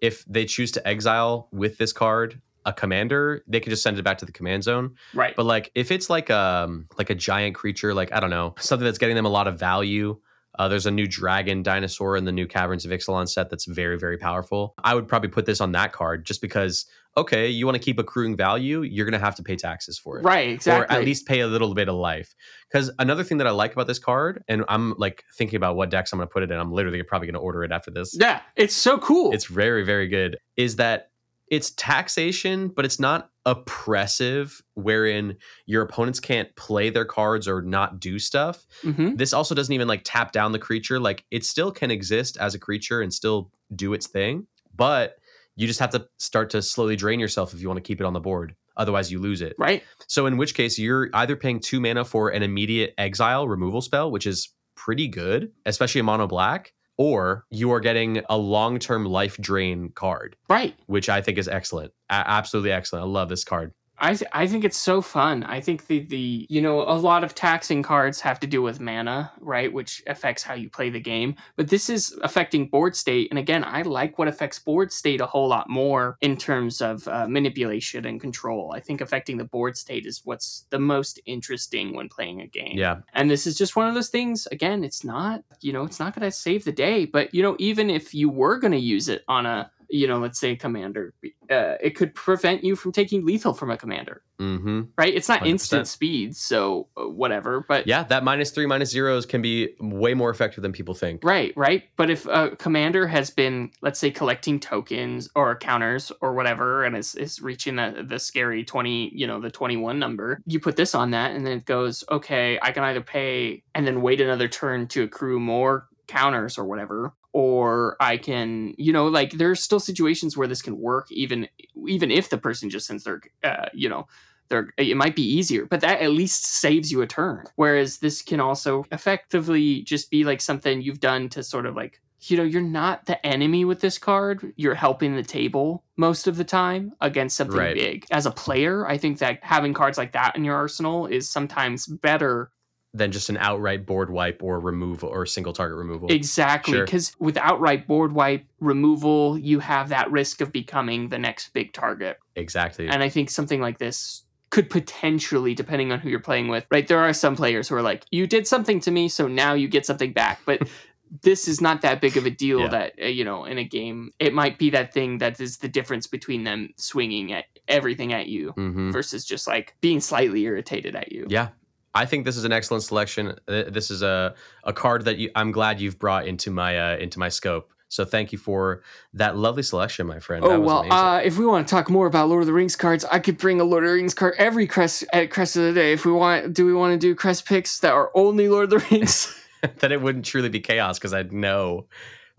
if they choose to exile with this card a commander, they can just send it back to the command zone. Right. But like if it's like um like a giant creature, like I don't know, something that's getting them a lot of value. Uh, there's a new dragon dinosaur in the new Caverns of Ixalan set that's very, very powerful. I would probably put this on that card just because, okay, you want to keep accruing value, you're going to have to pay taxes for it. right, exactly. Or at least pay a little bit of life. Because another thing that I like about this card, and I'm like thinking about what decks I'm going to put it in, I'm literally probably going to order it after this. yeah, it's so cool. It's very, very good. Is that it's taxation, but it's not oppressive, wherein your opponents can't play their cards or not do stuff. hmm This also doesn't even like tap down the creature. Like it still can exist as a creature and still do its thing, but you just have to start to slowly drain yourself if you want to keep it on the board. Otherwise, you lose it. Right. So, in which case, you're either paying two mana for an immediate exile removal spell, which is pretty good, especially a mono black, or you are getting a long term life drain card, Right. which I think is excellent. A- absolutely excellent. I love this card. I th- I think it's so fun. I think the the you know a lot of taxing cards have to do with mana, right, which affects how you play the game. But this is affecting board state, and again, I like what affects board state a whole lot more in terms of uh, manipulation and control. I think affecting the board state is what's the most interesting when playing a game. Yeah. And this is just one of those things. Again, it's not you know it's not going to save the day, but you know even if you were going to use it on a you know, let's say a commander, uh, it could prevent you from taking lethal from a commander, Mm-hmm. right? It's not 100%. instant speed, so uh, whatever. But Yeah, that minus three, minus zeros can be way more effective than people think. Right, right. But if a commander has been, let's say, collecting tokens or counters or whatever, and is, is reaching the, the scary 20, you know, the 21 number, you put this on that, and then it goes, okay, I can either pay and then wait another turn to accrue more counters or whatever. Or I can, you know, like there's still situations where this can work, even even if the person just sends their, uh, you know, they're, it might be easier, but that at least saves you a turn. Whereas this can also effectively just be like something you've done to sort of like, you know, you're not the enemy with this card. You're helping the table most of the time against something Right. big. As a player, I think that having cards like that in your arsenal is sometimes better. Than just an outright board wipe or removal or single target removal. Exactly. Sure. Because with outright board wipe removal, you have that risk of becoming the next big target. exactly. And I think something like this could potentially, depending on who you're playing with, right? There are some players who are like, you did something to me, so now you get something back. But (laughs) this is not that big of a deal Yeah. that, uh, you know, in a game, it might be that thing that is the difference between them swinging at everything at you hmm versus just like being slightly irritated at you. Yeah. I think this is an excellent selection. Uh, This is a, a card that you, I'm glad you've brought into my uh, into my scope. So thank you for that lovely selection, my friend. Oh that was well, amazing. uh, if we want to talk more about Lord of the Rings cards, I could bring a Lord of the Rings card every crest at crest of the day. If we want, do we want to do crest picks that are only Lord of the Rings? (laughs) then it wouldn't truly be chaos because I'd know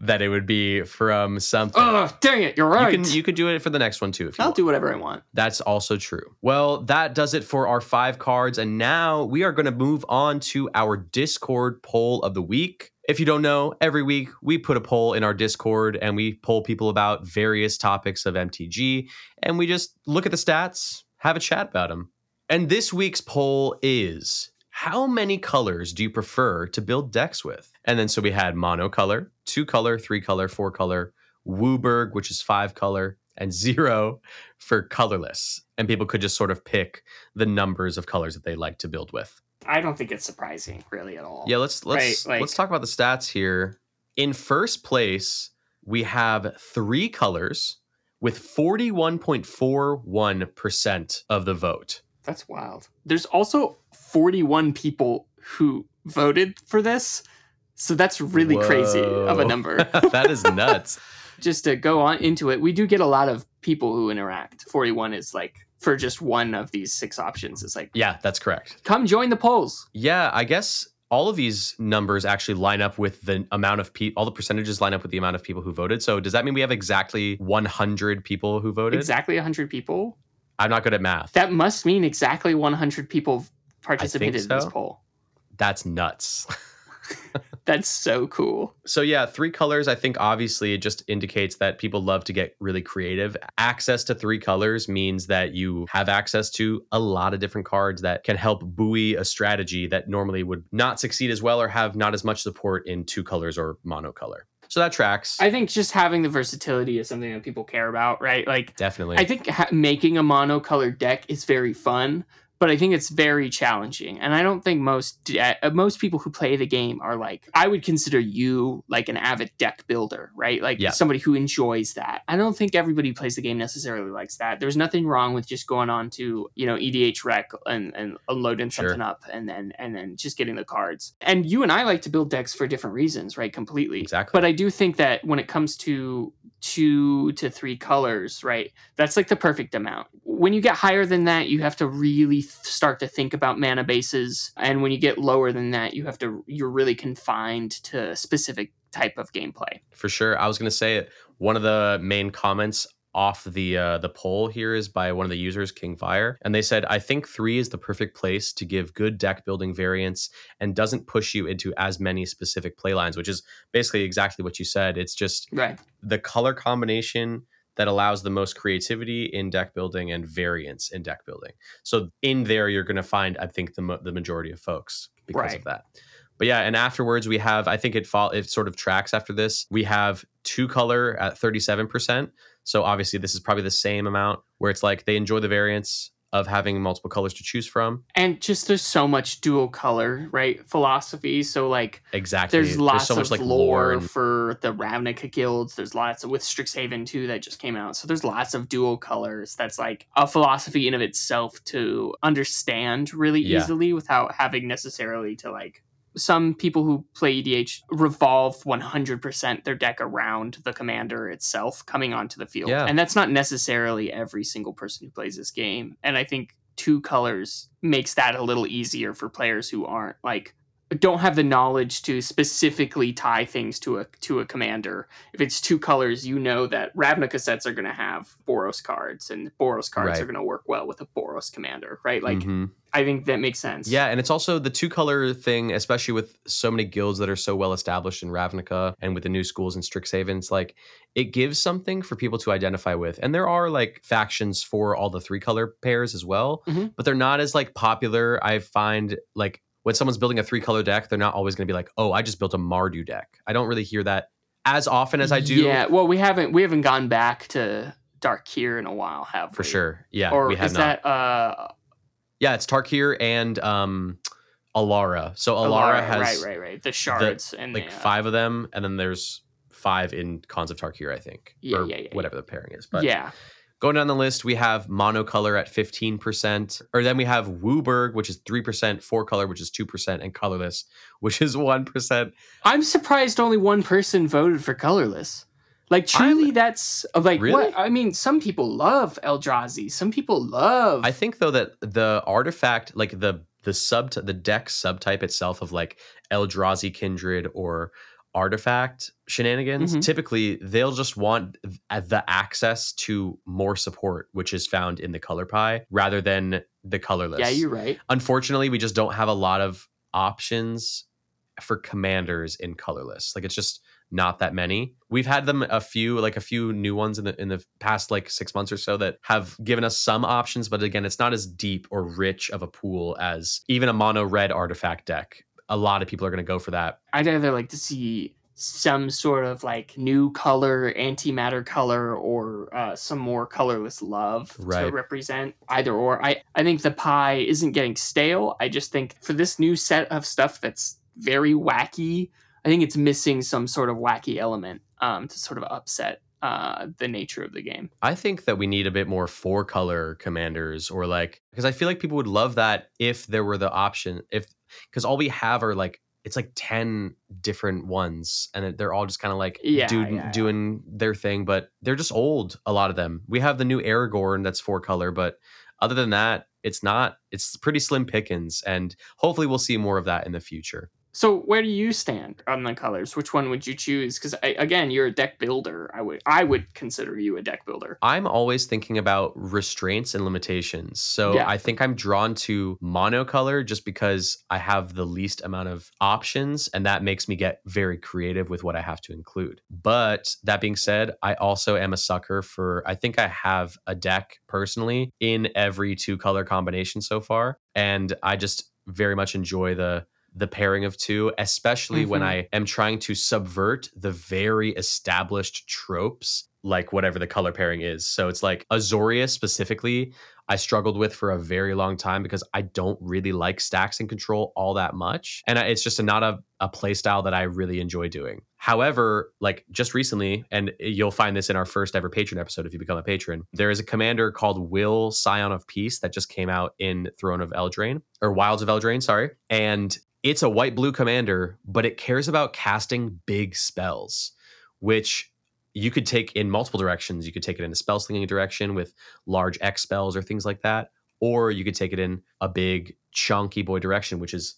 that it would be from something. oh, dang it! You're right. You can you could do it for the next one too if you I'll want. do whatever I want. That's also true. Well, that does it for our five cards. And now we are going to move on to our Discord poll of the week. If you don't know, every week we put a poll in our Discord and we poll people about various topics of MTG and we just look at the stats, have a chat about them. And this week's poll is how many colors do you prefer to build decks with? And then so we had monocolor, two color, three color, four color, WUBRG, which is five color, and zero for colorless. And people could just sort of pick the numbers of colors that they like to build with. I don't think it's surprising, really, at all. Yeah, let's let's Right, like- let's talk about the stats here. In first place, we have three colors with 41.41% of the vote. That's wild. There's also 41 people who voted for this. So that's really crazy of a number. (laughs) that is (laughs) nuts. just to go on into it, we do get a lot of people who interact. 41 is like for just one of these six options. It's like, Yeah, that's correct. come join the polls. Yeah, I guess all of these numbers actually line up with the amount of people, all the percentages line up with the amount of people who voted. So does that mean we have exactly 100 people who voted? Exactly 100 people. I'm not good at math. That must mean exactly 100 people participated in this poll. That's nuts. (laughs) That's so cool. So yeah, three colors. I think obviously it just indicates that people love to get really creative. Access to three colors means that you have access to a lot of different cards that can help buoy a strategy that normally would not succeed as well or have not as much support in two colors or monocolor. So that tracks. I think just having the versatility is something that people care about, right? Like, Definitely. I think ha- making a monocolored deck is very fun, but I think it's very challenging. And I don't think most de- uh, most people who play the game are like I would consider you like an avid deck builder, right? Like Yeah. somebody who enjoys that. I don't think everybody who plays the game necessarily likes that. There's nothing wrong with just going on to you know EDHREC and and loading Sure. something up and then and then just getting the cards. And you and I like to build decks for different reasons, right? Completely. exactly. But I do think that when it comes to two to three colors, right, that's like the perfect amount. When you get higher than that, you have to really th- start to think about mana bases. And when you get lower than that, you have to, you're really confined to a specific type of gameplay. For sure. I was going to say it. one of the main comments off the uh, the poll here is by one of the users, King Fire, and they said, "I think three is the perfect place to give good deck building variants and doesn't push you into as many specific play lines," which is basically exactly what you said. It's just Right. the color combination that allows the most creativity in deck building and variance in deck building. So in there, you're going to find, I think, the mo- the majority of folks because Right. of that. But yeah, and afterwards we have, I think it fall, it sort of tracks after this. We have two color at 37%. So obviously this is probably the same amount where it's like they enjoy the variance. of having multiple colors to choose from. And just there's so much dual color, right? Philosophy. So like Exactly. there's lots so much of like lore, and for the Ravnica guilds. There's lots of with Strixhaven too that just came out. So there's lots of dual colors. That's like a philosophy in of itself to understand really Yeah. easily without having necessarily to like some people who play EDH revolve 100% their deck around the commander itself coming onto the field. Yeah. And that's not necessarily every single person who plays this game. And I think two colors makes that a little easier for players who aren't like don't have the knowledge to specifically tie things to a to a commander. If it's two colors, you know that Ravnica sets are going to have Boros cards, and Boros cards Right. are going to work well with a Boros commander, right? Like Mhm. I think that makes sense. Yeah, and it's also the two color thing, especially with so many guilds that are so well established in Ravnica and with the new schools in Strixhaven. It's like it gives something for people to identify with. And there are like factions for all the three color pairs as well, Mhm. but they're not as like popular. I find like when someone's building a three color deck, they're not always going to be like, "Oh, I just built a Mardu deck." I don't really hear that as often as I do. Yeah. Well, we haven't we haven't gone back to Tarkir in a while, have for we? sure. Yeah, or we have is not. that uh yeah, it's Tarkir and um Alara. So Alara, Alara? has right, right, right. The shards and like the, uh, five of them, and then there's five in Khans of Tarkir, I think. Yeah, or yeah, yeah, whatever the pairing is. But yeah. Going down the list, we have monocolor at 15%, or then we have WUBRG, which is 3%, four color, which is 2%, and colorless, (laughs) which is 1%. I'm surprised only one person voted for colorless. Like truly, that's uh, like Really? what I mean. Some people love Eldrazi. Some people love. I think though that the artifact, like the the sub the deck subtype itself of like Eldrazi Kindred or artifact shenanigans, Mhm. typically they'll just want the access to more support, which is found in the color pie rather than the colorless. yeah, you're right. Unfortunately, we just don't have a lot of options for commanders in colorless. Like it's just not that many. We've had them a few, like a few new ones in the in the past like six months or so that have given us some options, but again, it's not as deep or rich of a pool as even a mono red artifact deck. A lot of people are going to go for that. I'd either like to see some sort of like new color, antimatter color, or uh, some more colorless love to represent either or. I, I think the pie isn't getting stale. I just think for this new set of stuff that's very wacky, I think it's missing some sort of wacky element um, to sort of upset uh, the nature of the game. I think that we need a bit more four color commanders or like because I feel like people would love that if there were the option if because all we have are like it's like 10 different ones and they're all just kind of like Yeah, dude- yeah, yeah. doing their thing but they're just old a lot of them we have the new aragorn that's four color but other than that it's not it's pretty slim pickings and hopefully we'll see more of that in the future So where do you stand on the colors? Which one would you choose? Because again, you're a deck builder. I would I would consider you a deck builder. I'm always thinking about restraints and limitations. So Yeah. I think I'm drawn to monocolor just because I have the least amount of options and that makes me get very creative with what I have to include. But that being said, I also am a sucker for I think I have a deck personally in every two color combination so far and I just very much enjoy the the pairing of two, especially when Mhm. I am trying to subvert the very established tropes, like whatever the color pairing is. So it's like Azoria specifically, I struggled with for a very long time because I don't really like stacks and control all that much. And I- it's just not a, a play style that I really enjoy doing. However, like just recently, and you'll find this in our first ever patron episode if you become a patron, there is a commander called Will Scion of Peace that just came out in Throne of Eldraine, or Wilds of Eldraine, sorry. And it's a white blue commander, but it cares about casting big spells, which you could take in multiple directions. You could take it in a spell slinging direction with large X spells or things like that, or you could take it in a big chunky boy direction, which is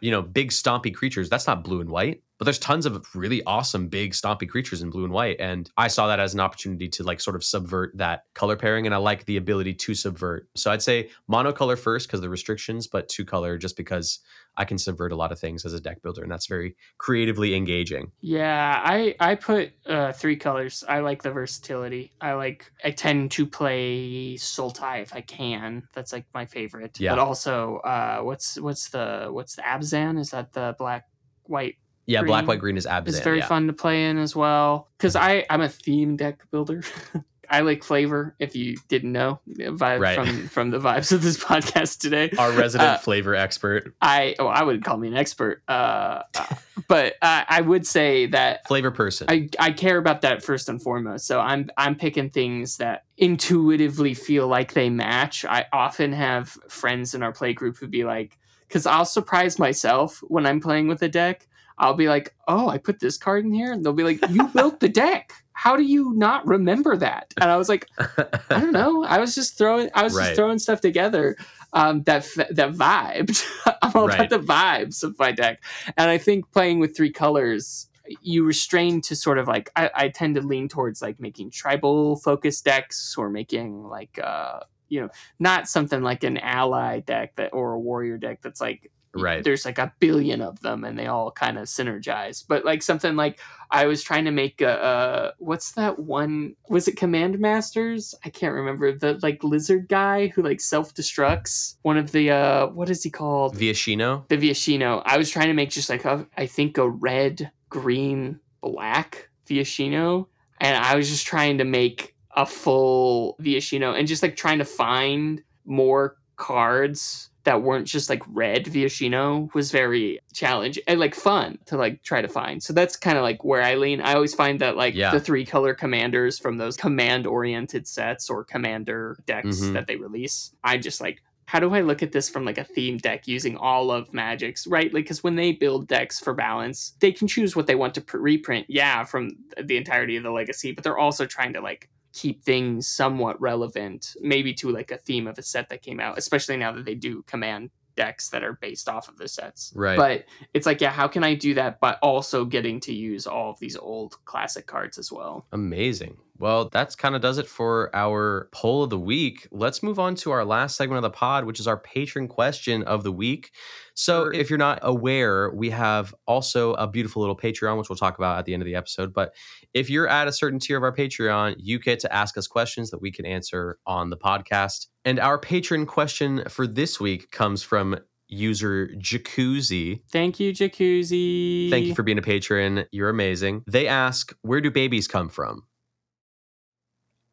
you know, big stompy creatures. That's not blue and white, but there's tons of really awesome big stompy creatures in blue and white, and I saw that as an opportunity to like sort of subvert that color pairing, and I like the ability to subvert. So I'd say monocolor first because the restrictions, but two color just because I can subvert a lot of things as a deck builder, and that's very creatively engaging. Yeah, I I put uh, three colors. I like the versatility. I like. I tend to play Sultai if I can. That's like my favorite. Yeah. But also, uh, what's what's the what's the Abzan? Is that the black white? Yeah, black, white, green is Abzan. It's very yeah. fun to play in as well. Because (laughs) I I'm a theme deck builder. (laughs) I like flavor. If you didn't know, vibe Right. from from the vibes of this (laughs) podcast today. Our resident Uh, flavor expert. I oh I wouldn't call me an expert, uh, uh, but uh, I would say that Flavor person. I, I care about that first and foremost. So I'm I'm picking things that intuitively feel like they match. I often have friends in our play group who be like, because I'll surprise myself when I'm playing with a deck. I'll be like, oh, I put this card in here, and they'll be like, you (laughs) built the deck. How do you not remember that? And I was like, (laughs) I don't know. I was just throwing. I was Right. just throwing stuff together um, that that vibed. (laughs) I'm all Right. about the vibes of my deck, and I think playing with three colors, you restrain to sort of like. I, I tend to lean towards like making tribal focused decks or making like uh you know not something like an ally deck that or a warrior deck that's like Right. there's like a billion of them and they all kind of synergize but like something like i was trying to make a, uh what's that one was it command masters i can't remember the like lizard guy who like self-destructs one of the uh what is he called Viashino. the Viashino. I was trying to make just like a, I think a red, green, black Viashino, and I was just trying to make a full Viashino and just like trying to find more cards that weren't just like red Viashino was very challenging and like fun to like try to find. So that's kind of like where I lean. I always find that like Yeah. the three color commanders from those command oriented sets or commander decks Mhm. that they release, I just like how do I look at this from like a theme deck using all of Magic's right? Like, because when they build decks for balance, they can choose what they want to pr- reprint. Yeah, from the entirety of the legacy, but they're also trying to like keep things somewhat relevant, maybe to like a theme of a set that came out. Especially now that they do command decks that are based off of the sets. Right. But it's like, yeah, how can I do that, but also getting to use all of these old classic cards as well? Amazing. Well, that's kind of does it for our poll of the week. Let's move on to our last segment of the pod, which is our patron question of the week. So, if you're not aware, we have also a beautiful little Patreon, which we'll talk about at the end of the episode. But if you're at a certain tier of our Patreon, you get to ask us questions that we can answer on the podcast. And our patron question for this week comes from user Jacuzzi. Thank you, Jacuzzi. Thank you for being a patron. You're amazing. They ask, Where do babies come from?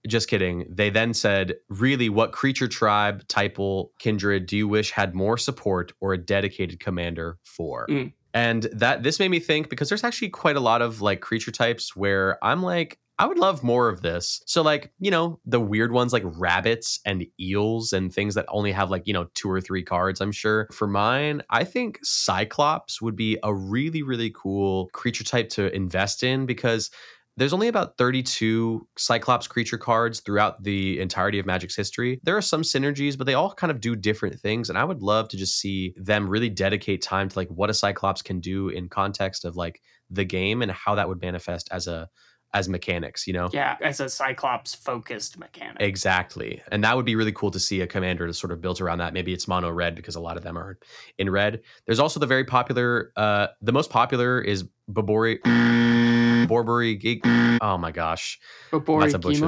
Just kidding. They then said, Really, what creature tribe, typal, kindred do you wish had more support or a dedicated commander for? Mm. And that this made me think because there's actually quite a lot of like creature types where I'm like, I would love more of this. So, like, you know, the weird ones like rabbits and eels and things that only have like, you know, two or three cards, I'm sure. For mine, I think Cyclops would be a really, really cool creature type to invest in because there's only about 32 Cyclops creature cards throughout the entirety of Magic's history. There are some synergies, but they all kind of do different things. And I would love to just see them really dedicate time to like what a Cyclops can do in context of like the game and how that would manifest as a as mechanics, you know? Yeah, as a Cyclops focused mechanic. Exactly. And that would be really cool to see a commander to sort of built around that. Maybe it's mono red because a lot of them are in red. There's also the very popular, uh, the most popular is Babori, Borbori Gig. Oh my gosh. But That's a butcher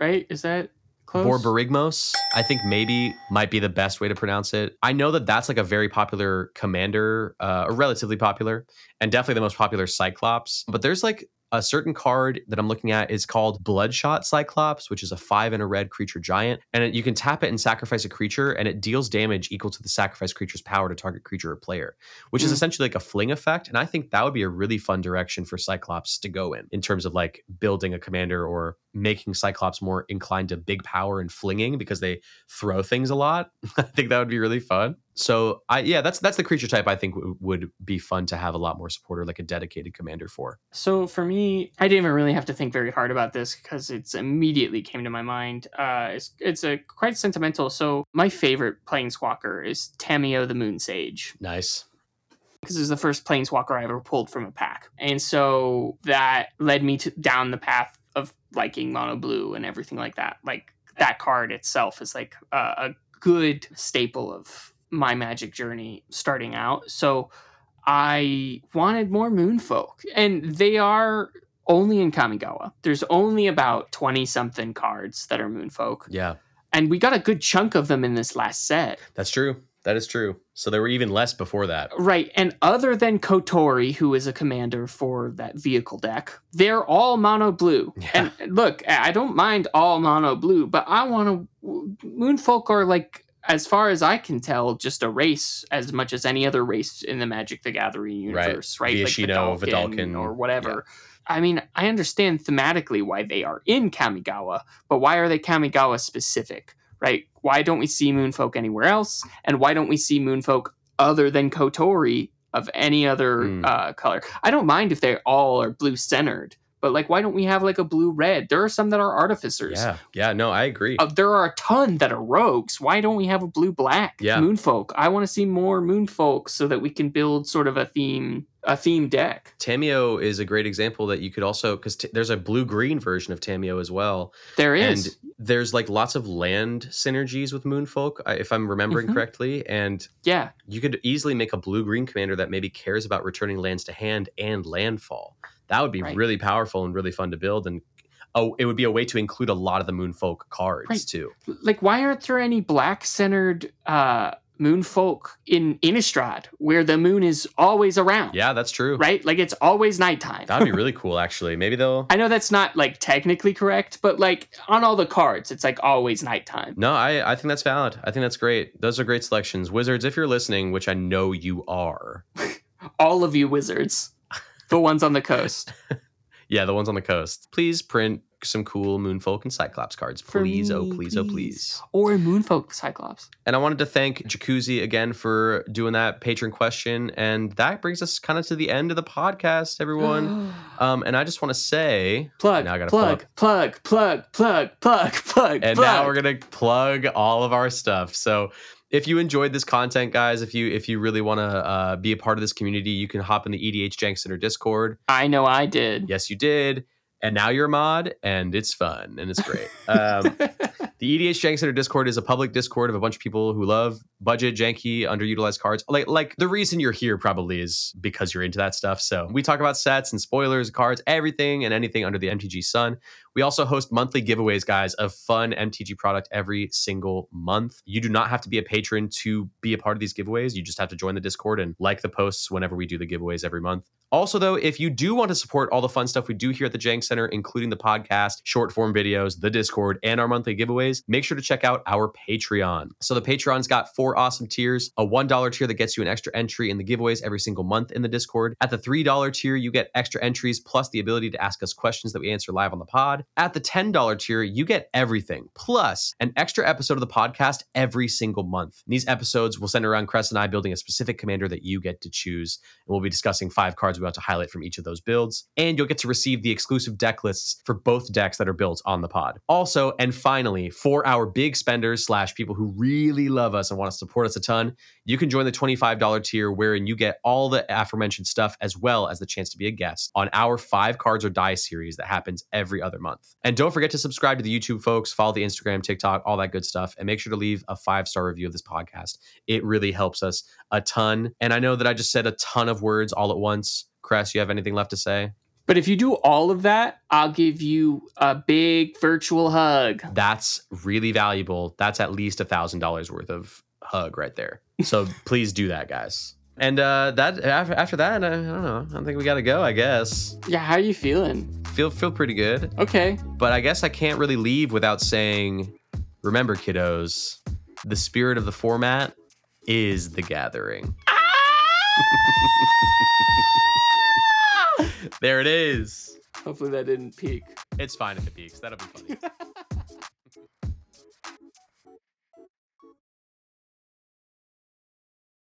right? Is that close? Borborygmos, I think maybe might be the best way to pronounce it. I know that that's like a very popular commander, uh, or relatively popular, and definitely the most popular Cyclops. But there's like a certain card that I'm looking at is called Bloodshot Cyclops, which is a five and a red creature giant. And it, you can tap it and sacrifice a creature, and it deals damage equal to the sacrificed creature's power to target creature or player, which is Mm. essentially like a fling effect. And I think that would be a really fun direction for Cyclops to go in, in terms of like building a commander or making Cyclops more inclined to big power and flinging because they throw things a lot. (laughs) I think that would be really fun. So I yeah, that's that's the creature type I think w- would be fun to have a lot more support or like a dedicated commander for. So for me, I didn't even really have to think very hard about this because it's immediately came to my mind. Uh, it's it's a quite sentimental. So my favorite planeswalker is Tamiyo the Moon Sage Nice. because it was the first planeswalker I ever pulled from a pack, and so that led me to down the path of liking mono blue and everything like that. Like that card itself is like a, a good staple of my magic journey starting out. So I wanted more Moonfolk, and they are only in Kamigawa. There's only about 20 something cards that are Moonfolk, Yeah, and we got a good chunk of them in this last set. that's true. That is true. So there were even less before that. Right. And other than Kotori, who is a commander for that vehicle deck, they're all mono blue. (laughs) Yeah. And look, I don't mind all mono blue, but I want to. Moonfolk are like, as far as I can tell, just a race as much as any other race in the Magic the Gathering universe, right? Viashino, Vedalken Vedalken, or whatever. I mean, I understand thematically why they are in Kamigawa, but why are they Kamigawa specific, right? Why don't we see Moonfolk anywhere else? And why don't we see Moonfolk other than Kotori of any other Mm. uh, color? I don't mind if they all are blue centered, but like, why don't we have like a blue red? There are some that are artificers. Yeah. Yeah. No, I agree. Uh, there are a ton that are rogues. Why don't we have a blue black Yeah. Moonfolk? I want to see more Moonfolk so that we can build sort of a theme a theme deck. Tamiyo is a great example that you could also because t- there's a blue green version of Tamiyo as well, There is. and there's like lots of land synergies with Moonfolk, if I'm remembering Mhm. correctly, and yeah. you could easily make a blue green commander that maybe cares about returning lands to hand and landfall. That would be Right. really powerful and really fun to build, and oh, it would be a way to include a lot of the Moonfolk cards Right. too. like why aren't there any black centered uh moonfolk in innistrad where the moon is always around Yeah, that's true. right like it's always nighttime That'd be (laughs) really cool, actually. Maybe they'll. i know that's not like technically correct but like on all the cards it's like always nighttime No, I, I think that's valid. I think that's great. Those are great selections. Wizards, if you're listening, which I know you are. (laughs) all of you wizards the ones on the coast (laughs) Yeah, the ones on the coast. Please print some cool Moonfolk and Cyclops cards. Please, oh me, please, oh please. please. or moonfolk cyclops And I wanted to thank Jacuzzi again for doing that patron question. And that brings us kind of to the end of the podcast, everyone. (gasps) um, and I just want to say, plug Now I gotta pull plug, plug plug plug plug plug and plug. now we're gonna plug all of our stuff. So if you enjoyed this content, guys, if you if you really want to uh, be a part of this community, you can hop in the EDH Jank Center Discord. i know i did Yes, you did. And now you're a mod, and it's fun and it's great. Um, (laughs) The EDH Jank Center Discord is a public Discord of a bunch of people who love budget, janky, underutilized cards. Like, like the reason you're here probably is because you're into that stuff. So we talk about sets and spoilers, cards, everything and anything under the MTG sun. We also host monthly giveaways, guys, of fun MTG product every single month. You do not have to be a patron to be a part of these giveaways. You just have to join the Discord and like the posts whenever we do the giveaways every month. Also, though, if you do want to support all the fun stuff we do here at the Jank Center, including the podcast, short form videos, the Discord, and our monthly giveaways, make sure to check out our Patreon. So the Patreon's got four awesome tiers: a one dollar tier that gets you an extra entry in the giveaways every single month in the Discord. At the three dollar tier, you get extra entries plus the ability to ask us questions that we answer live on the pod. At the ten dollar tier, you get everything plus an extra episode of the podcast every single month. And these episodes will center around Crest and I building a specific commander that you get to choose and we'll be discussing five cards we want to highlight from each of those builds. And you'll get to receive the exclusive deck lists for both decks that are built on the pod. Also, and finally, for our big spenders slash people who really love us and want to support us a ton, you can join the $25 tier wherein you get all the aforementioned stuff as well as the chance to be a guest on our five cards or die series that happens every other month. And don't forget to subscribe to the YouTube folks, follow the Instagram, TikTok, all that good stuff, and make sure to leave a five star review of this podcast. It really helps us a ton. And I know that I just said a ton of words all at once. Cress, you have anything left to say? But if you do all of that, I'll give you a big virtual hug. That's really valuable. That's at least a thousand dollars worth of hug right there. So (laughs) please do that, guys. And uh, that after, after that, I, I don't know. I don't think we got to go. I guess Yeah, how are you feeling? feel feel pretty good. Okay. But I guess I can't really leave without saying, remember, kiddos, the spirit of the format is the gathering. (laughs) there it is. Hopefully that didn't peak. It's fine if it peaks. That'll be funny. (laughs)